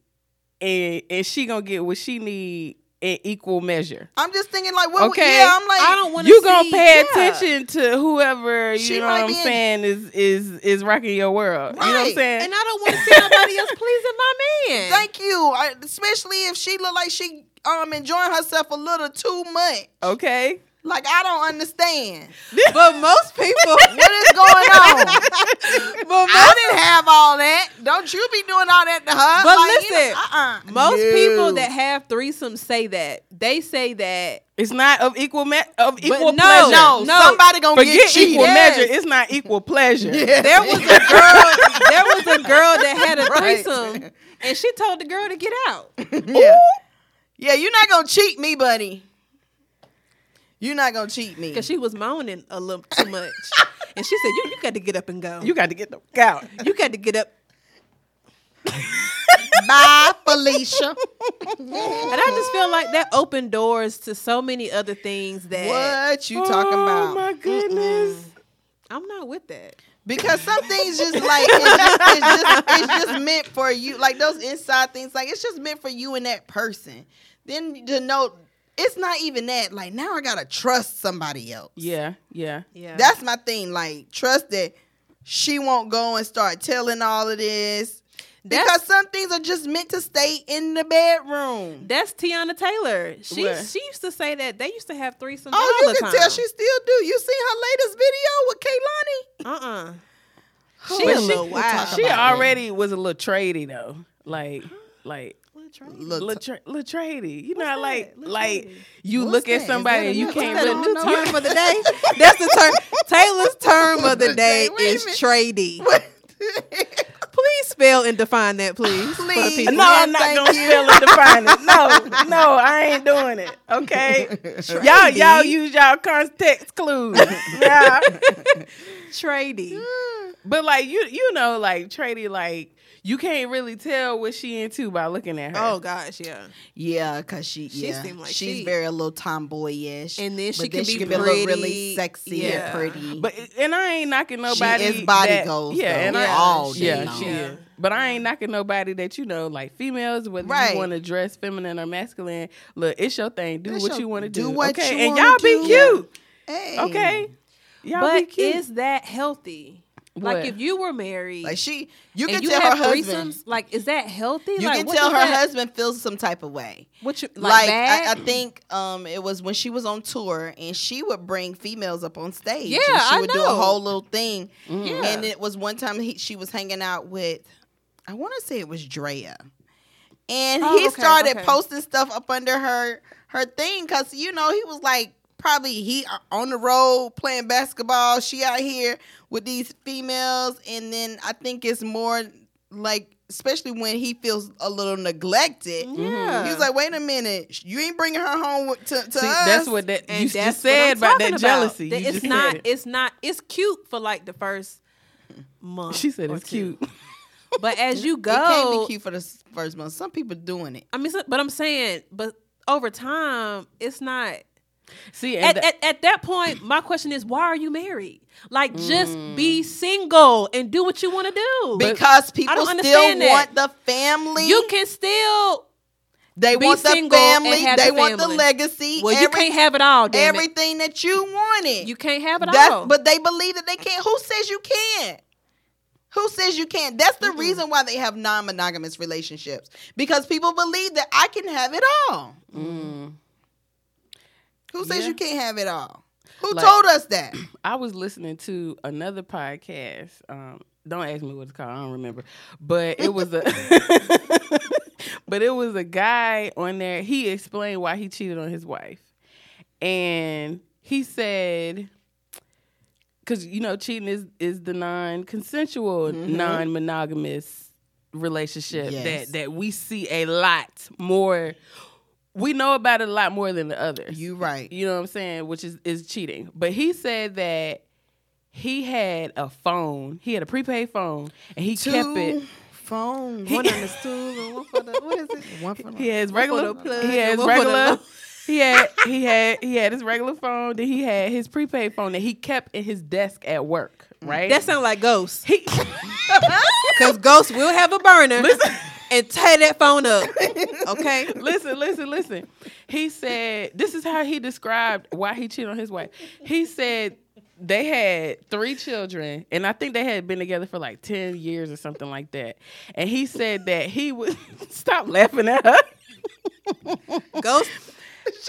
and and she gonna get what she need in equal measure. I'm just thinking like, what? Okay. Yeah, I'm like, I don't want You gonna see, pay yeah. attention to whoever She you know what I'm be in- saying is is is rocking your world. You know what I'm saying? And I don't want to see nobody else pleasing my man. Thank you. I, especially if she look like she um enjoying herself a little too much. okay. Like I don't understand But most people, what is going on. but I didn't have all that. Don't you be doing all that to her? But Like, you listen, know, uh-uh. most No. people that have threesomes say that. They say that. It's not of equal me- of equal no, pleasure. no, No. somebody gonna Forget get cheated. equal Yes. measure. It's not equal pleasure. There was a girl. there was a girl that had a Right. threesome, and she told the girl to get out. yeah. yeah, you're not gonna cheat me, buddy. You're not gonna cheat me. because she was moaning a little too much. And she said, "You you got to get up and go. You got to get the fuck out. You got to get up." Bye, Felicia. And I just feel like that opened doors to so many other things that what you talking oh about? my goodness. I'm not with that. Because some things just like it's just, it's just it's just meant for you. Like those inside things, like it's just meant for you and that person. Then to know it's not even that. Like now I gotta trust somebody else. Yeah, yeah. Yeah, That's my thing. Like trust that she won't go and start telling all of this. That's- Because some things are just meant to stay in the bedroom. that's Teyana Taylor. She What? she used to say that they used to have threesomes Oh, all you the can time. tell she still do. You seen her latest video with Kehlani? uh uh She a little wild. talk She about that. already was a little trady though. Like, like Look, little, tra- little trady. You know, What's like, that? Like you What's look that? at somebody and you can't what's that, really. new new term of the day. That's the term. Taylor's term of the day is minute. tradie. Please spell and define that, please. for the Please. people. No, I'm not gonna you. spell and define it. No, no, I ain't doing it. Okay, y'all, y'all use y'all context clues. Yeah, Tradie. but like you, you know, like Trady, like you can't really tell what she into by looking at her. Oh gosh, yeah. Yeah, cause she, She yeah, seem like she's she- very a little tomboyish, And then she but can then she be can be a little really sexy Yeah. and pretty. But and I ain't knocking nobody. She is body that, goals, Yeah, though, and I, all yeah, long. she Yeah. is. But I ain't knocking nobody that you know, like females, whether Right. you want to dress feminine or masculine. Look, it's your thing. Do It's what your- you want to do. do what okay, you and wanna y'all be do. cute. hey, Okay, y'all But be cute. is that healthy? Like if you were married like she, you can you tell her husband. like is that healthy? You like, can what tell her that- husband feels some type of way. What you like, Like. I, I think um it was when she was on tour and she would bring females up on stage. Yeah, and she I would do a whole little thing. Yeah. And it was one time he, she was hanging out with, I want to say it was Drea, and Oh, he okay, started okay. posting stuff up under her her thing because you know he was like probably he uh, on the road playing basketball. She out here with these females, and then I think it's more like especially when he feels a little neglected. yeah. He was like, "Wait a minute, you ain't bringing her home with- to, to See, us." that's what that and you just said about talking that jealousy. That it's not. said. It's not. It's cute for like the first month. She said it's two. cute. But as you go, It can't be cute for the first month. Some people doing it. I mean, but I'm saying, but over time, it's not. See, At, that- at, at that point, my question is, why are you married? Like, just be single and do what you want to do. Because people still that. want the family. you can still. they be want the family. They the want the legacy. Well, you can't have it all. Damn it. everything that you wanted. You can't have it That's- all. But they believe that they can't. Who says you can't? Who says you can't? That's the reason why they have non-monogamous relationships because people believe that I can have it all. Mm. Who says Yeah. you can't have it all? Who Like- told us that? I was listening to another podcast. Um, don't ask me what it's called. I don't remember. But it was a but it was a guy on there. He explained why he cheated on his wife. And he said cuz you know cheating is is the non-consensual, non-monogamous relationship Yes. that that we see a lot more we know about it a lot more than the others. You right. You know what I'm saying? Which is is cheating. But he said that he had a phone. He had a prepaid phone, and he kept it. Phone. one on the stool and one for the what is it? One for the, He has regular. plug He has and one for the regular. He had he had he had his regular phone. Then he had his prepaid phone that he kept in his desk at work. Right. That sounds like ghosts. he. Because ghosts will have a burner and tie that phone up. Okay. listen, listen, listen. He said this is how he described why he cheated on his wife. He said they had three children, and I think they had been together for like ten years or something like that. And he said that he would stop laughing at her. Ghosts.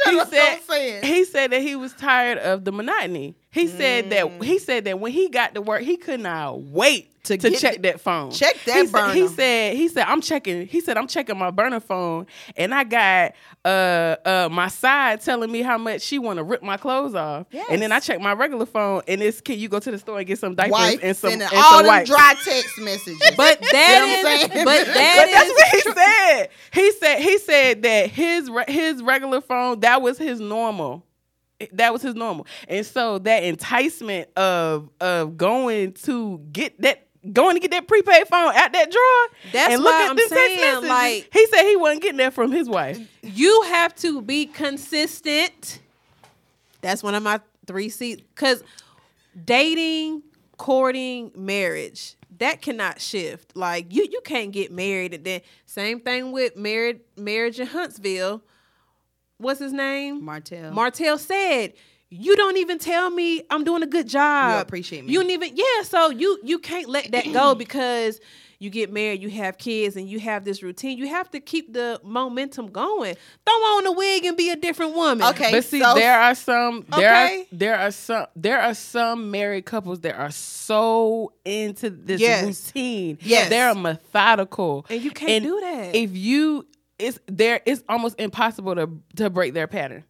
Shut he up, said don't say it. he said that he was tired of the monotony. He said that he said that when he got to work, he could not wait To to, check the- that phone. check that he Said, he said he said I'm checking. He said I'm checking my burner phone, and I got uh uh my side telling me how much she want to rip my clothes off, and then I check my regular phone, and it's can you go to the store and get some diapers Wife and some sending and all some them dry text messages. But You know what I'm is, saying? but But that that's is what he said. He said he said that his re- his regular phone that was his normal. That was his normal, and so that enticement of of going to get that going to get that prepaid phone out that drawer. That's and look at I'm the text saying, like- he said he wasn't getting that from his wife. you have to be consistent. That's one of my three C's. Because dating, courting, marriage, that cannot shift. Like you, you can't get married and then same thing with married marriage in Huntsville. What's his name? Martell. Martell said, "You don't even tell me I'm doing a good job. You appreciate me. You don't even yeah. So you you can't let that go because." You get married, you have kids, and you have this routine. You have to keep the momentum going. Throw on a wig and be a different woman. Okay, But see, so- there are some there Okay. are there are some there are some married couples that are so into this Yes. routine. Yes. They're methodical. And you can't do that. If you it's there it's almost impossible to to break their pattern.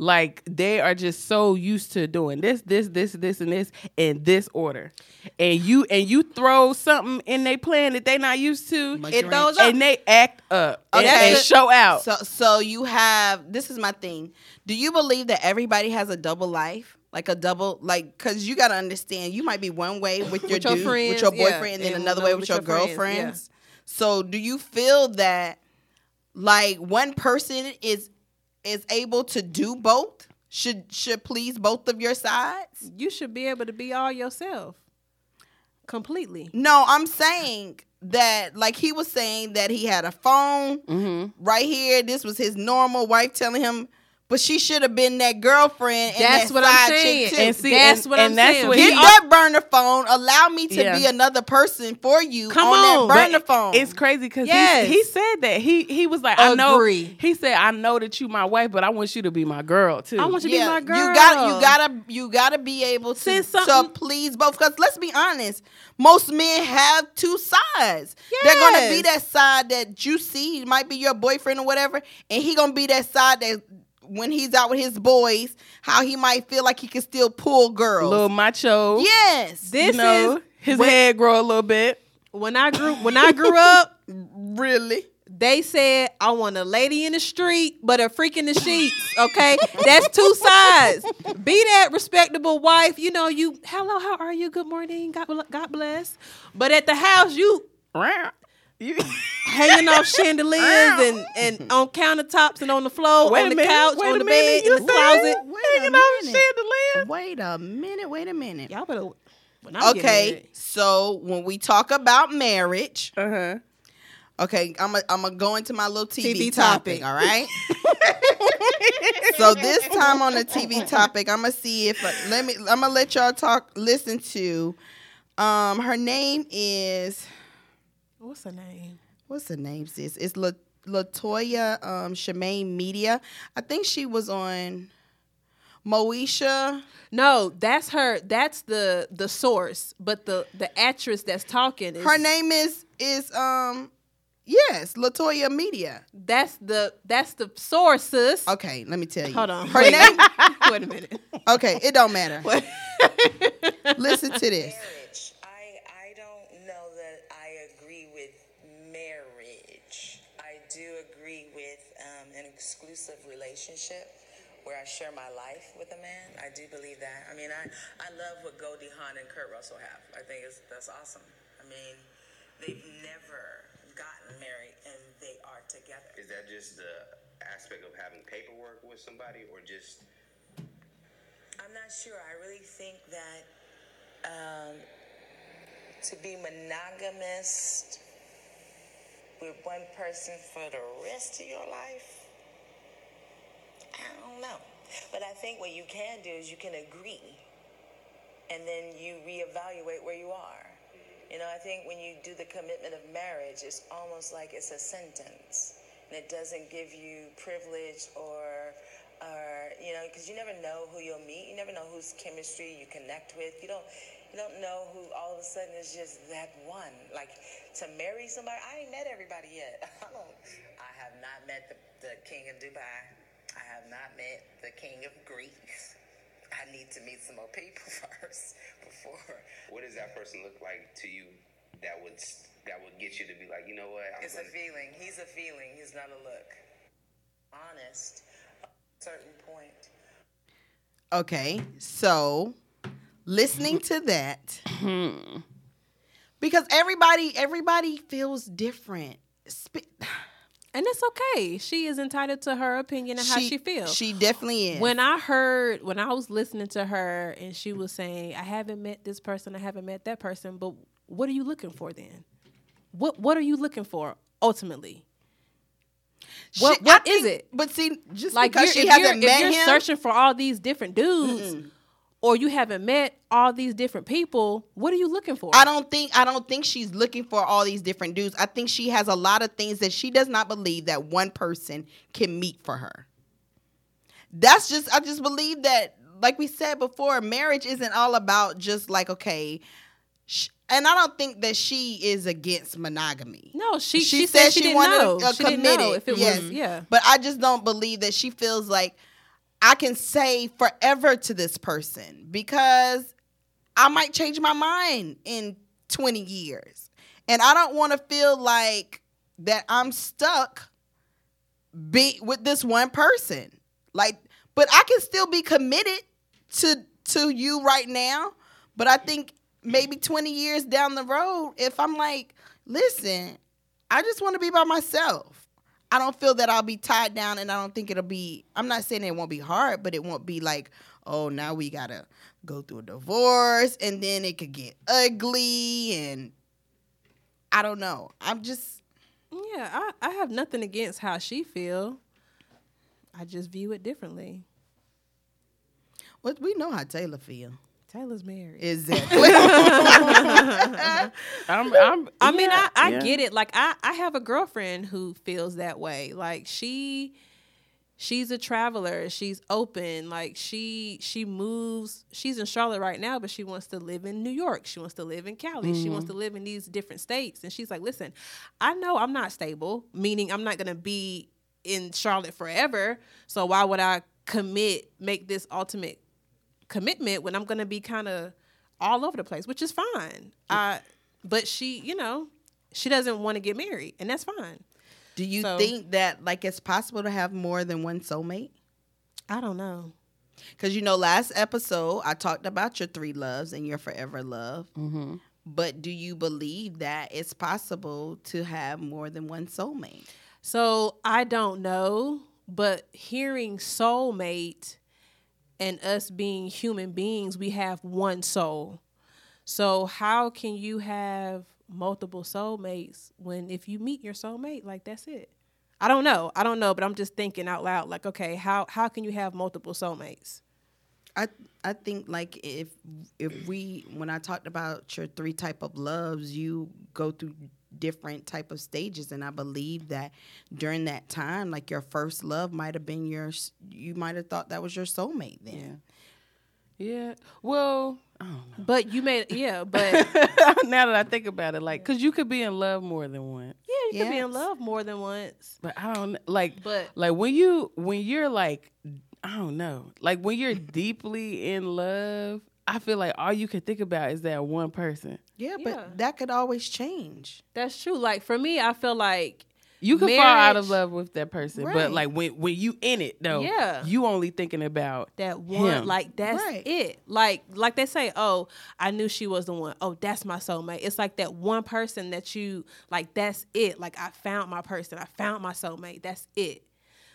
Like they are just so used to doing this, this, this, this, and this in this order. And you and you throw something in their plan that they not used to, It throws up. and they act up and- Okay. and, show out. So so you have this is my thing. Do you believe that everybody has a double life? Like a double like cuz you got to understand you might be one way with your With your dude, friends, with your yeah, boyfriend and then and another another way with with your, your friends, girlfriends. So do you feel that like one person is is able to do both? Should should please both of your sides? you should be able to be all yourself completely. No, I'm saying that like he was saying that he had a phone Mm-hmm. right here. This was his normal wife telling him, but she should have been that girlfriend. And That's that what I'm saying. And see, That's and- what and I'm that's saying. what Get he- that burner phone. Allow me to Yeah. be another person for you Come on, on. that burner But phone. It's crazy because Yes. he, he said that he he was like, I know. He said, I know that you my wife, but I want you to be my girl too. I want you to be my girl. You got you gotta you gotta be able to, Send to please both. Because let's be honest, most men have two sides. They're gonna be that side that you see might be your boyfriend or whatever, and he gonna be that side that when he's out with his boys, how he might feel like he can still pull girls. little macho. yes, This you know, is his when- head grow a little bit. when I grew when I grew up. really. They said I want a lady in the street, but a freak in the sheets. Okay, that's two sides. Be that respectable wife. You know, you hello, how are you? Good morning. God, God bless. But at the house, you You, hanging off chandeliers and, and on countertops and on the floor, Wait on the minute, couch, on the minute, bed, you in the closet. Wait hanging off minute. chandelier. Wait a minute. Wait a minute. Y'all better. When I get Okay, so when we talk about marriage, Uh huh. Okay, I'm a, I'm gonna go into my little TV, TV topic, topic. All right. so this time on the TV topic, I'm gonna see if let me. I'm gonna let y'all talk. Listen to. Um, her name is What's her name? what's her name? Sis, it's La, Latoya um, Shemaine Media. I think she was on Moesha. No, that's her. That's the the source. But the the actress that's talking is Her name is is um yes Latoya Media. That's the that's the source, sis. Okay, let me tell you. Hold on. Her Wait. name. Wait a minute. Okay, it don't matter. Listen to this. marriage. I I don't know that I agree with marriage. I do agree with um, an exclusive relationship where I share my life with a man. I do believe that. I mean, I I love what Goldie Hawn and Kurt Russell have. I think it's that's awesome. I mean, they've never gotten married and they are together. Is that just the aspect of having paperwork with somebody, or just I'm not sure. I really think that um, to be monogamous with one person for the rest of your life, I don't know. But I think what you can do is you can agree and then you reevaluate where you are. You know, I think when you do the commitment of marriage, it's almost like it's a sentence. And it doesn't give you privilege or or you know because you never know who you'll meet. You never know whose chemistry you connect with. You don't, you don't know who all of a sudden is just that one. Like to marry somebody, I ain't met everybody yet. I don't. I have not met the, the king of Dubai. I have not met the king of Greece. I need to meet some more people first before. What does that person look like to you that would that would get you to be like, you know what? I'm It's a gonna- feeling. He's a feeling. He's not a look. Honest. A certain point. Okay, so listening to that, hmm. because everybody everybody feels different. Spe- And it's okay. She is entitled to her opinion and how she feels. She definitely is. when I heard when I was listening to her and she was saying, I haven't met this person, I haven't met that person, but what are you looking for then? What what are you looking for ultimately? She- what- I is think- it? But see, just Like because she hasn't if you're him, searching for all these different dudes or you haven't met all these different people, what are you looking for? I don't think I don't think she's looking for all these different dudes. I think she has a lot of things that she does not believe that one person can meet for her. That's just I just believe that like we said before, marriage isn't all about just like okay, sh- and I don't think that she is against monogamy. no, she She she, said said she, she wanted know. a she didn't know committed, if it yes. was yeah. But I just don't believe that she feels like I can say forever to this person because I might change my mind in 20 years. And I don't want to feel like that I'm stuck be with this one person. Like but I can still be committed to to you right now, but I think maybe 20 years down the road if I'm like, listen, I just want to be by myself. I don't feel that I'll be tied down and I don't think it'll be I'm not saying it won't be hard, but it won't be like, oh, now we got to go through a divorce and then it could get ugly and I don't know. I'm just Yeah, I, I have nothing against how she feel. I just view it differently. well, we know how Taylor feel. Taylor's married. Exactly. I'm, I'm, I mean, yeah, I, I yeah. get it. Like I, I have a girlfriend who feels that way. Like she she's a traveler. She's open. Like she she moves. She's in Charlotte right now, but she wants to live in New York. She wants to live in Cali. She wants mm. to live in these different states. And she's like, listen, I know I'm not stable, meaning I'm not gonna be in Charlotte forever. So why would I commit, make this ultimate commitment when I'm gonna be kind of all over the place, which is fine. I, but she, you know, she doesn't want to get married, and that's fine. Do you So- think that like it's possible to have more than one soulmate? I don't know. Because you know, last episode I talked about your three loves and your forever love. Mm-hmm. But do you believe that it's possible to have more than one soulmate? So I don't know, but hearing soulmate and us being human beings, we have one soul. So how can you have multiple soulmates when if you meet your soulmate, like that's it? I don't know. I don't know, but I'm just thinking out loud, like, okay, how how can you have multiple soulmates? I I think like if if we when I talked about your three type of loves, you go through different type of stages and I believe that during that time like your first love might have been your you might have thought that was your soulmate then. Yeah. Well, I don't know. But you made yeah, but now that I think about it, like, cause you could be in love more than once. yeah, you could be in love more than once. But I don't like. But- like when you when you're like, I don't know, like when you're deeply in love, I feel like all you can think about is that one person. Yeah, but that could always change. That's true. Like for me, I feel like You can fall out of love with that person, Right. but like when when you in it though, Yeah. you only thinking about that one Him. like that's Right. it like like they say oh i knew she was the one oh that's my soulmate it's like that one person that you like that's it like i found my person i found my soulmate that's it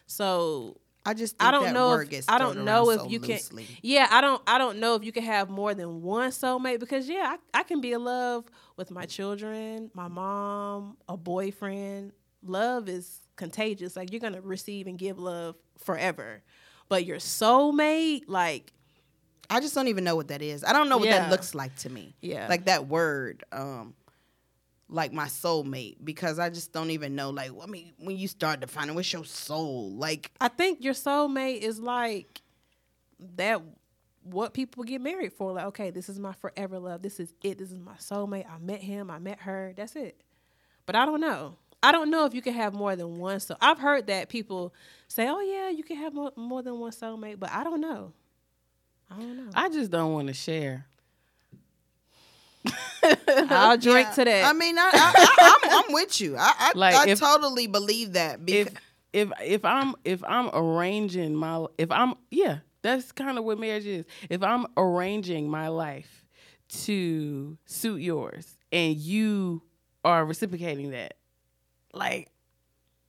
so I just think I don't that know if I don't know if so you loosely. can. Yeah, I don't. I don't know if you can have more than one soulmate because yeah, I, I can be in love with my children, my mom, a boyfriend. Love is contagious. Like you're gonna receive and give love forever, but your soulmate, like I just don't even know what that is. I don't know what Yeah. that looks like to me. Yeah. Like that word, um, like my soulmate, because I just don't even know. Like, I mean, when you start defining what's your soul, like, I think your soulmate is like that what people get married for. Like, okay, this is my forever love. This is it. This is my soulmate. I met him. I met her. That's it. But I don't know. I don't know if you can have more than one. So I've heard that people say, "Oh yeah, you can have more, more than one soulmate," but I don't know. I don't know. I just don't want to share. I'll drink Yeah. to that. I mean, I, I, I, I'm, I'm with you. I, I, Like, I if- totally believe that. Because, if if if I'm if I'm arranging my if I'm yeah, that's kind of what marriage is. If I'm arranging my life to suit yours and you are reciprocating that, like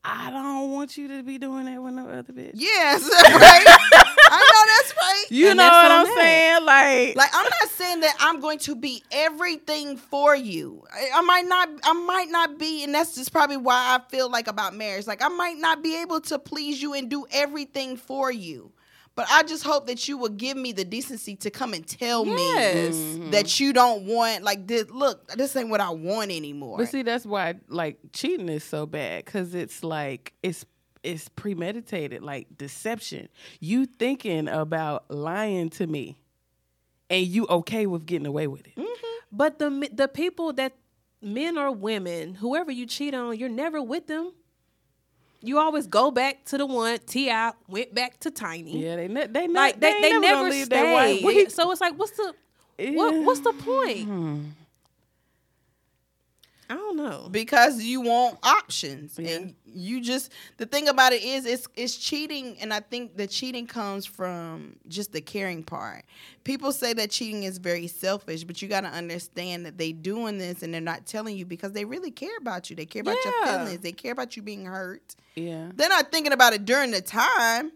I don't want you to be doing that with no other bitch. yes, right. I know that's right. You And know what I'm that. saying? Like, Like I'm not saying that I'm going to be everything for you. I, I might not I might not be and that's just probably why I feel like about marriage. Like I might not be able to please you and do everything for you. But I just hope that you will give me the decency to come and tell Yes. me that you don't want like this look, this ain't what I want anymore. But see, that's why like cheating is so bad because it's like it's it's premeditated, like deception. You thinking about lying to me, and you okay with getting away with it. Mm-hmm. But the the people that men or women, whoever you cheat on, you're never with them. You always go back to the one. Ti went back to Tiny. Yeah, they ne- they not, like they, they, ain't never, leave stay. So it's like, what's the what, what's the point? I don't know. because you want options. Yeah. and you just the thing about it is it's it's cheating. And i think the cheating comes from just the caring part. People say that cheating is very selfish but you got to understand that they doing this and they're not telling you because they really care about you. They care about your feelings. They care about you being hurt. Yeah, they're not thinking about it during the time.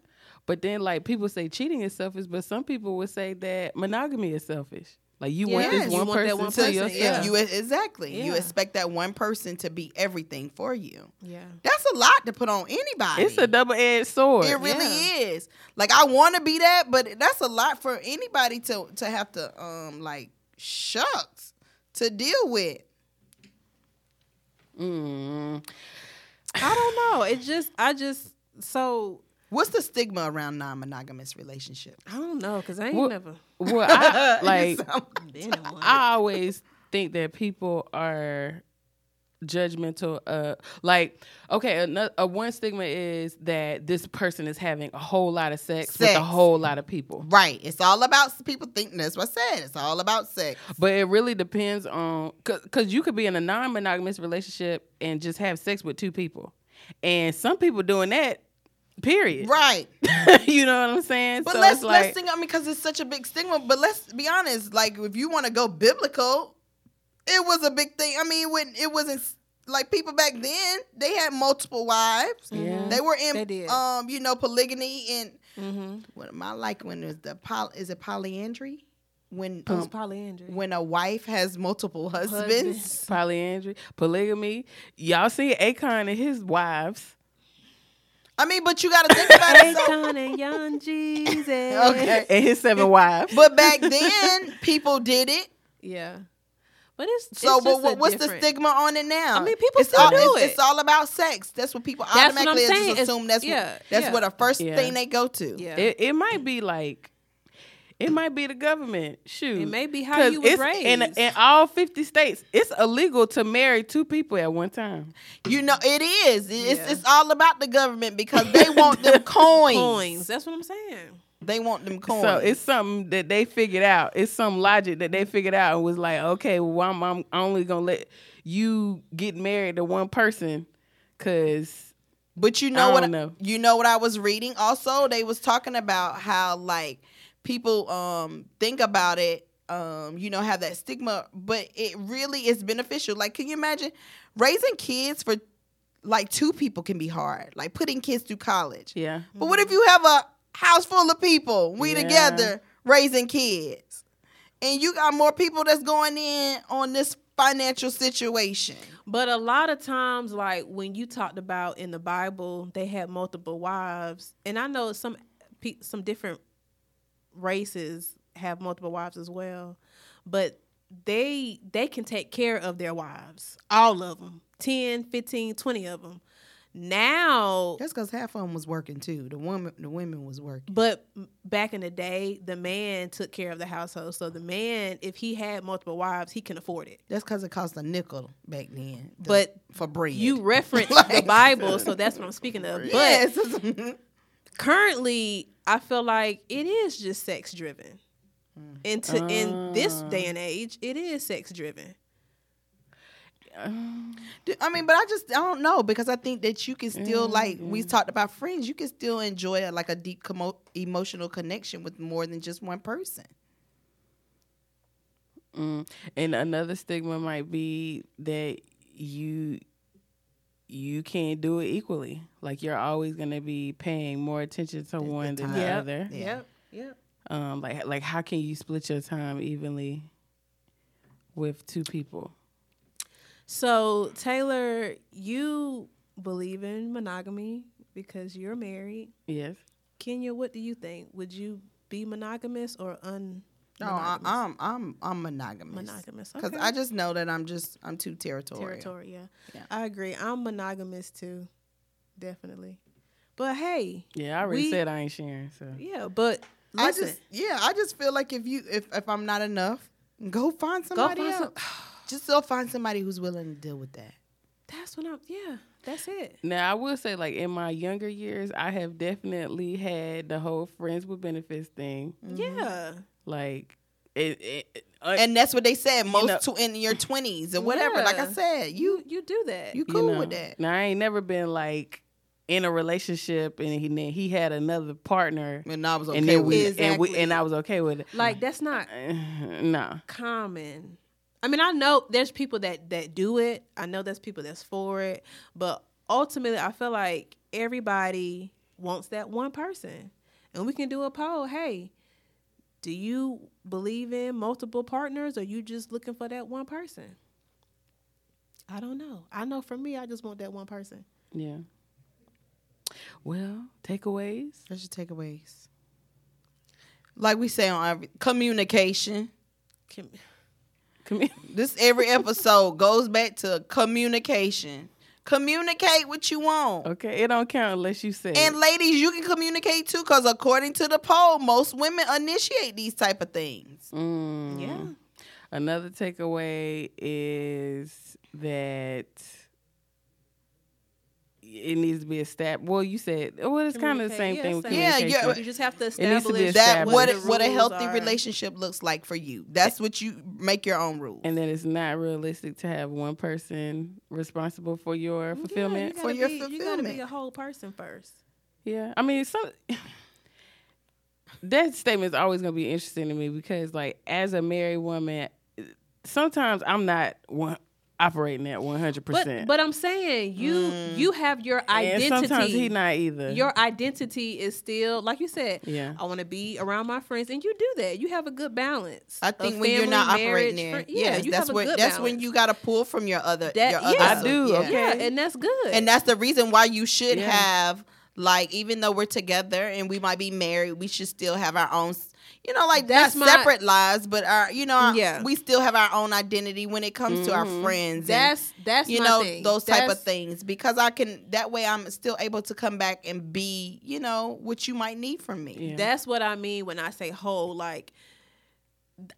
But then like people say cheating is selfish, but some people would say that monogamy is selfish. Like you want Yes, this you one want that person to person, yourself. yeah. you exactly you expect that one person to be everything for you Yeah. that's a lot to put on anybody It's a double edged sword. It really Yeah. is. Like I want to be that, but that's a lot for anybody to to have to um like shucks to deal with. Mm. I don't know. It just I just so What's the stigma around non-monogamous relationships? I don't know because I ain't Well- never Well, I, like been. I always think that people are judgmental. Uh, like okay, another, uh, one stigma is that this person is having a whole lot of sex, with a whole lot of people. Right. It's all about people think that's what I said. It's all about sex. But it really depends on because you could be in a non-monogamous relationship and just have sex with two people, and some people doing that. Period. Right. you know what I'm saying? But so let's like, let's think. I mean, because it's such a big stigma. But let's be honest. Like, if you want to go biblical, it was a big thing. I mean, when it wasn't like people back then, they had multiple wives. Yeah. They were in, They did. um, you know, polygamy and mm-hmm. what am I like when there's the poly, is it polyandry? When um, polyandry. when a wife has multiple husbands. Husbands. polyandry, polygamy. Y'all see Akon and his wives. I mean, but you got to think about it. So, and Young Jesus. Okay. and his seven wives. but back then, people did it. Yeah. But it's So, it's but a what, what's the stigma on it now? I mean, people it's still all, do it's, it. It's all about sex. That's what people That's automatically saying. just It's- assume. That's yeah, what, that's yeah. what the first Yeah. thing they go to. Yeah. It, it might be like, it might be the government. Shoot, It may be how you was it's- In, in all fifty states, it's illegal to marry two people at one time. You know, it is. It's, Yeah. it's all about the government because they want them coins. coins. That's what I'm saying. They want them coins. So it's something that they figured out. It's some logic that they figured out and was like, okay, well, I'm, I'm only gonna let you get married to one person, cause But you I know what? know. You know what I was reading. Also, they was talking about how like people um think about it. Um, you know, have that stigma, but it really is beneficial. Like, can you imagine raising kids for like two people can be hard. Like putting kids through college. yeah, But what if you have a house full of people, we Yeah. together raising kids, and you got more people that's going in on this financial situation? But a lot of times, like when you talked about in the Bible, they had multiple wives, and I know some some different races have multiple wives as well, but they they can take care of their wives, all of them, 10, 15, 20 of them. Now, That's because half of them was working too. The woman, the women was working. but back in the day, the man took care of the household. So the man, if he had multiple wives, he can afford it. That's because it cost a nickel back then. the- But for bread, You reference the Bible, so that's what I'm speaking of. But yes. currently, I feel like it is just sex driven. And to, in this day and age, it is sex driven. I mean, but I just I don't know because I think that you can still like we talked about friends. You can still enjoy a, like a deep commo- emotional connection with more than just one person. Mm. And another stigma might be that you you can't do it equally. Like you're always gonna be paying more attention to one than the time. other. Yeah. Yep. Yep. Um, like like how can you split your time evenly with two people? So Taylor, you believe in monogamy because you're married. Yes. Kenya, what do you think? Would you be monogamous or un? No, I, I'm I'm I'm monogamous. Monogamous, because okay. I just know that I'm just I'm too territorial. territory. Yeah. Yeah. I agree. I'm monogamous too, definitely. But hey, Yeah, I already We- said I ain't sharing. So yeah. But I just yeah, I just feel like if you if if I'm not enough, go find somebody find some- else. just go find somebody who's willing to deal with that. that's what I'm. Yeah, that's it. now I will say, like in my younger years, I have definitely had the whole friends with benefits thing. Yeah. Like it, it uh, And that's what they said. Most know- to in your twenties or whatever. Like I said, you You do that. you you cool know. with that. Now I ain't never been like in a relationship and he then he had another partner And I was okay and then with we it. and we and I was okay with it. like that's not nah. common. I mean, I know there's people that that do it. I know there's people that's for it, but ultimately, I feel like everybody wants that one person, and we can do a poll. Hey, do you believe in multiple partners, or you just looking for that one person? I don't know. I know for me, I just want that one person. Yeah. Well, takeaways. That's your takeaways. Like we say on every communication. Can, Come. This every episode goes back to communication. Communicate what you want. Okay, it don't count unless you say. And it. ladies, you can communicate too, because according to the poll, most women initiate these type of things. Mm. yeah. Another takeaway is that it needs to be established. Well, you said well, it's kind of the same Communicate. thing with same. Yeah, yeah. You just have to needs to be establish That what the a, what a healthy are. relationship looks like for you. That's what you make your own rules. and then it's not realistic to have one person responsible for your fulfillment. Yeah, For you your gotta You gotta be a whole person first. Yeah, I mean, some that statement is always gonna be interesting to me because, like, as a married woman, sometimes I'm not one operating at one hundred percent. but I'm saying you mm. you have your identity. and identity. sometimes he not either. Your identity is still like you said. Yeah. I want to be around my friends, and you do that. You have a good balance. I think when you're not marriage, operating there, fri- yeah, yes, you that's have a when good that's when you got to pull from your other. That- your yeah. other I do, Yeah. okay. yeah, and that's good. and that's the reason why you should Yeah. have like even though we're together and we might be married, we should still have our own. You know, like That's not my- separate lives, but our you know, our- Yeah. we still have our own identity when it comes to our friends. and, that's that's you my know thing. those type of things because I can that way I'm still able to come back and be you know what you might need from me. Yeah. That's what I mean when I say whole. Like,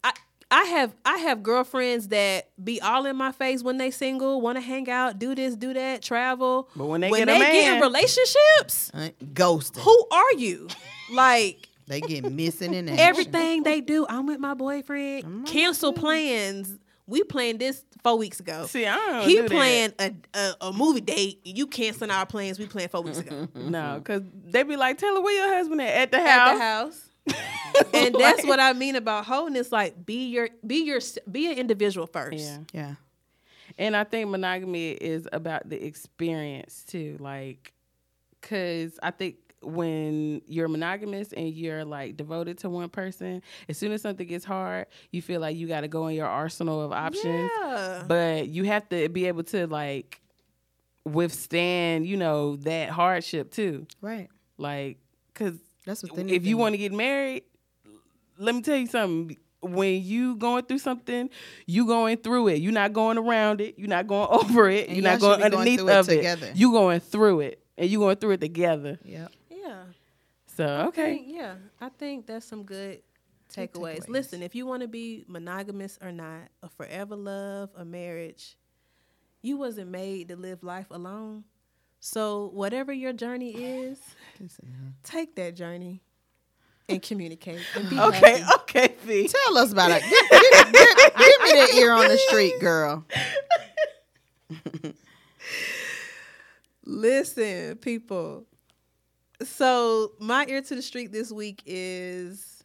I I have I have girlfriends that be all in my face when they single, want to hang out, do this, do that, travel. But when they when get a they get in relationships, Uh, Ghosting. who are you? Like They get missing in action. everything they do, I'm with my boyfriend. Cancel plans. We planned this four weeks ago. See, I don't he do that. planned a, a a movie date. You canceling our plans. We planned four weeks ago No, because they be like, Taylor, where your husband at? At the house. at the house. and that's what I mean about holding. It's like be your be your be an individual first. Yeah. Yeah. And I think monogamy is about the experience too. Like, cause I think when you're monogamous and you're like devoted to one person, as soon as something gets hard, you feel like you got to go in your arsenal of options. Yeah. But you have to be able to like withstand, you know, that hardship too. Right. Like, cause That's what. if you want to get married, let me tell you something. when you going through something, you going through it. You're not going around it. You're not going over it. And you're not going be going underneath through it of it. You going through it, and you going through it together. Yep. Yeah. So I okay, think- yeah, I think that's some good Good takeaways. takeaways. Listen, if you want to be monogamous or not, a forever love, a marriage, you wasn't made to live life alone. So whatever your journey is, take that journey and communicate. And be okay, happy. okay, Fee. Tell us about it. Give, give- give- give me that ear on the street, girl. Listen, people. So my ear to the street this week is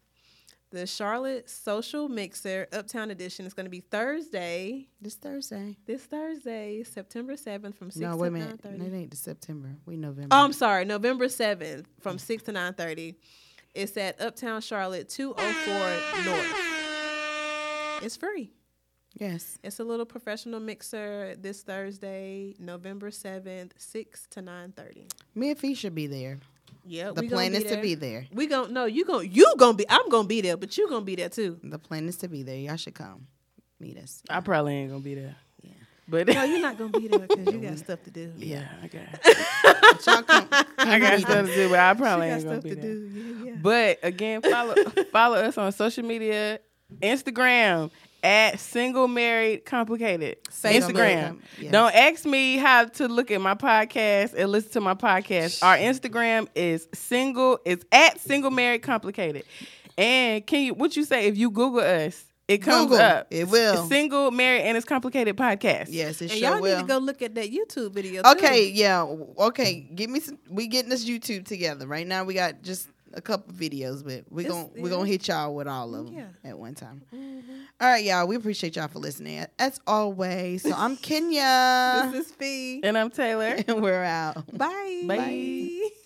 the Charlotte Social Mixer Uptown Edition. It's going to be Thursday, This Thursday. this Thursday, September seventh, from six No, to wait a nine minute. It ain't the September. We November. Oh, I'm sorry, November seventh, from six to nine thirty. It's at Uptown Charlotte, two oh four North. It's free. yes. It's a little professional mixer this Thursday, November seventh, six to nine thirty. Me and Fee should be there. Yeah, The we plan be is to be there. We gon' no, you gon' you gonna be. I'm gonna be there, but you gonna be there too. The plan is to be there. Y'all should come meet us. I probably ain't gonna be there. Yeah. But No, you're not gonna be there because you got stuff to do. yeah, I got But y'all come. I got stuff to do, but I probably She got ain't gonna stuff be to there. do. Yeah, yeah. But again, follow follow us on social media, Instagram at single married complicated. Single Instagram. Married um, yes. Don't ask me how to look at my podcast and listen to my podcast. Our Instagram is single is at single married complicated. And can you what you say if you Google us? It comes Google. up. It will. Single, married, and it's complicated podcast. Yes, it And sure y'all will. need to go look at that YouTube video. Too. Okay, yeah. Okay, give me some. We getting this YouTube together right now. We got just a couple videos, but we It's- gon' we yeah. gonna hit y'all with all of them Yeah. at one time. Mm-hmm. All right, y'all. We appreciate y'all for listening. As always, so I'm Kenya, This is Fee. And I'm Taylor. and we're out. Bye. Bye.